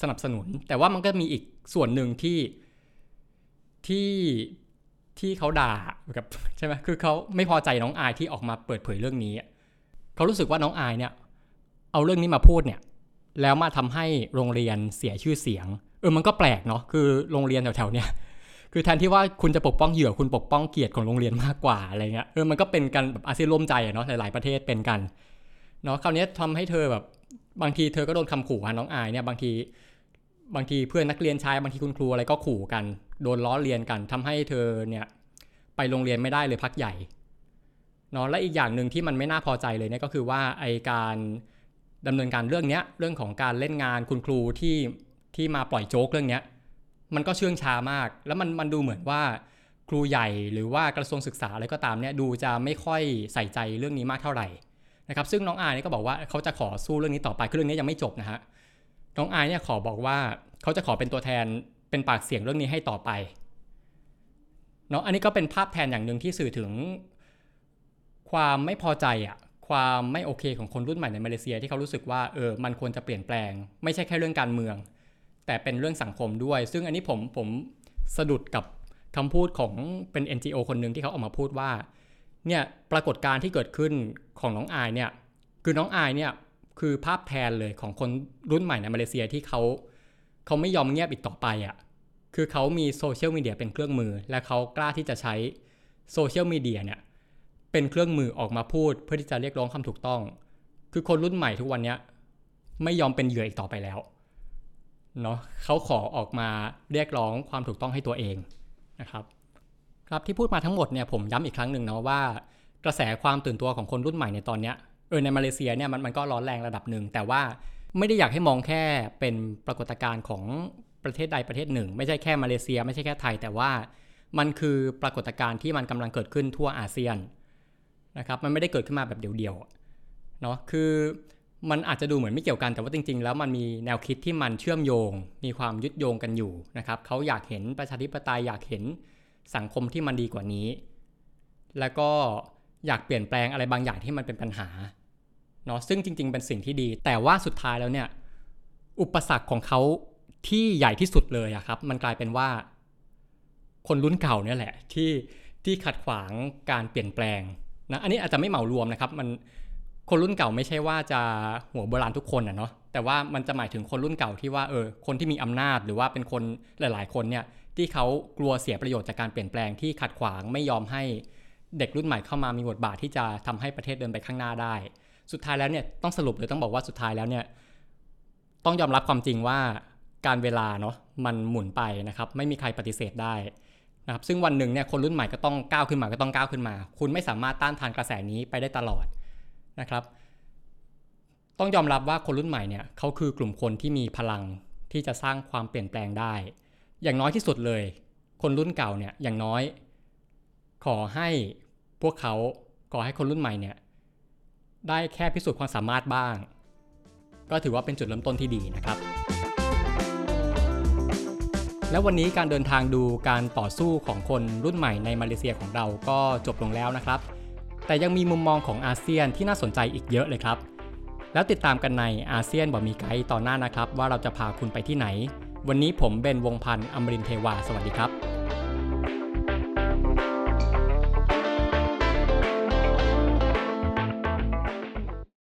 สนับสนุน แต่ว่ามันก็มีอีกส่วนหนึ่งที่ที่ที่เขาด่ากับใช่ไหมคือเขาไม่พอใจน้องอายที่ออกมาเปิดเผยเรื่องนี้เขารู้สึกว่าน้องอายเนี่ยเอาเรื่องนี้มาพูดเนี่ยแล้วมาทำให้โรงเรียนเสียชื่อเสียง ออมันก็แปลกเนาะคือโรงเรียนแถวๆเนี้ยคือแทนที่ว่าคุณจะปกป้องเหยื่อคุณปกป้องเกียรติของโรงเรียนมากกว่าอะไรเงี้ยเออมันก็เป็นกันแบบอาเซียนร่วมใจอะเนาะหลายๆประเทศเป็นกันเนาะคราวนี้ทำให้เธอแบบบางทีเธอก็โดนคำขู่น้องอายเนี่ยบางทีบางทีเพื่อนนักเรียนชายบางทีคุณครูอะไรก็ขู่กัน โดนล้อเลียนกันทำให้เธอเนี่ยไปโรงเรียนไม่ได้เลยพักใหญ่เนาะและอีกอย่างหนึ่งที่มันไม่น่าพอใจเลยเนี่ยก็คือว่าไอการดำเนินการเรื่องเนี้ยเรื่องของการเล่นงานคุณครูที่ ที่มาปล่อยโจ๊กเรื่องนี้มันก็เชื่องช้ามาก แล้วมันมันดูเหมือนว่าครูใหญ่หรือว่ากระทรวงศึกษาอะไรก็ตามเนี่ยดูจะไม่ค่อยใส่ใจเรื่องนี้มากเท่าไหร่นะครับซึ่งน้องอายนี่ก็บอกว่าเขาจะขอสู้เรื่องนี้ต่อไปคือเรื่องนี้ยังไม่จบนะฮะน้องอายเนี่ยขอบอกว่าเขาจะขอเป็นตัวแทนเป็นปากเสียงเรื่องนี้ให้ต่อไปเนาะอันนี้ก็เป็นภาพแทนอย่างหนึ่งที่สื่อถึง ความไม่พอใจอะความไม่โอเคของคนรุ่นใหม่ในมาเลเซียที่เขารู้สึกว่าเออมันควรจะเปลี่ยนแปลง ไม่ใช่แค่เรื่องการเมือง แต่เป็นเรื่องสังคมด้วย ซึ่งอันนี้ผมผมสะดุดกับคำพูดของเป็น NGO คนหนึ่งที่เขาออกมาพูดว่าเนี่ยปรากฏการณ์ที่เกิดขึ้นของน้องอายเนี่ยคือน้องอายเนี่ยคือภาพแทนเลยของคนรุ่นใหม่ในมาเลเซียที่เขาเขาไม่ยอมเงียบอีกต่อไปอะ่ะคือเขามีโซเชียลมีเดียเป็นเครื่องมือ และเขากล้าที่จะใช้โซเชียลมีเดียเนี่ยเป็นเครื่องมือออกมาพูด เพื่อที่จะเรียกร้องความถูกต้อง คือคนรุ่นใหม่ทุกวันนี้ไม่ยอมเป็นเหยื่ออีกต่อไปแล้ว เนาะเขาขอออกมาเรียกร้องความถูกต้องให้ตัวเองนะครับครับที่พูดมาทั้งหมดเนี่ยผมย้ำอีกครั้งหนึ่งเนาะว่ากระแสความตื่นตัวของคนรุ่นใหม่ในตอนเนี้ยเออในมาเลเซียเนี่ยมันมันก็ร้อนแรงระดับหนึ่งแต่ว่าไม่ได้อยากให้มองแค่เป็นปรากฏการณ์ของประเทศใดประเทศหนึ่ง ไม่ใช่แค่มาเลเซีย ไม่ใช่แค่ไทย แต่ว่ามันคือปรากฏการณ์ที่มันกำลังเกิดขึ้นทั่วอาเซียนนะครับมันไม่ได้เกิดขึ้นมาแบบเดียวๆเนาะคือ มันอาจจะดูเหมือนไม่เกี่ยวกันแต่ว่าจริง ๆ แล้วมันมีแนวคิดที่มันเชื่อมโยง มีความยึดโยงกันอยู่นะครับเขาอยากเห็นประชาธิปไตยอยากเห็นสังคมที่มันดีกว่านี้ แล้วก็อยากเปลี่ยนแปลงอะไรบางอย่างที่มันเป็นปัญหาเนาะซึ่งจริง ๆ เป็นสิ่งที่ดี แต่ว่าสุดท้ายแล้วเนี่ยอุปสรรคของเขาที่ใหญ่ที่สุดเลยอะครับ มันกลายเป็นว่า คนรุ่นเก่าเนี่ยแหละที่ที่ขัดขวางการเปลี่ยนแปลงนะอันนี้อาจจะไม่เหมารวมนะครับ มัน คนรุ่นเก่าไม่ใช่ว่าจะหัวโบราณทุกคนอะเนาะแต่ว่ามันจะหมายถึงคนรุ่นเก่าที่ว่าเออคนที่มีอำนาจหรือว่าเป็นคนหลาย ๆ คนเนี่ยที่เขากลัวเสียประโยชน์จากการเปลี่ยนแปลงที่ขัดขวางไม่ยอมให้เด็กรุ่นใหม่เข้ามามีบทบาทที่จะทำให้ประเทศเดินไปข้างหน้าได้ สุดท้ายแล้วเนี่ยต้องสรุปหรือต้องบอกว่าสุดท้ายแล้วเนี่ยต้องยอมรับความจริงว่าการเวลาเนาะมันหมุนไปนะครับไม่มีใครปฏิเสธได้นะครับซึ่งวันหนึ่งเนี่ยคนรุ่นใหม่ก็ต้องก้าวขึ้นมาก็ต้องก้าวขึ้นมา คุณไม่สามารถต้านทานกระแสนี้ไปได้ตลอด นะครับ ต้องยอมรับว่าคนรุ่นใหม่เนี่ยเขาคือกลุ่มคนที่มีพลังที่จะสร้างความเปลี่ยนแปลงได้ อย่างน้อยที่สุดเลย คนรุ่นเก่าเนี่ยอย่างน้อย ขอให้พวกเขาขอให้คนรุ่นใหม่เนี่ยได้แค่พิสูจน์ความสามารถบ้าง ก็ถือว่าเป็นจุดเริ่มต้นที่ดีนะครับ แล้ววันนี้การเดินทางดูการต่อสู้ของคนรุ่นใหม่ในมาเลเซียของเราก็จบลงแล้วนะครับ แต่ยังมีมุมมองของอาเซียนที่น่าสนใจอีกเยอะเลยครับ แล้วติดตามกันในอาเซียนบอมีไกด์ตอนหน้านะครับ ว่าเราจะพาคุณไปที่ไหน วันนี้ผมเบนวงพันธ์อมรินเทวา สวัสดีครับ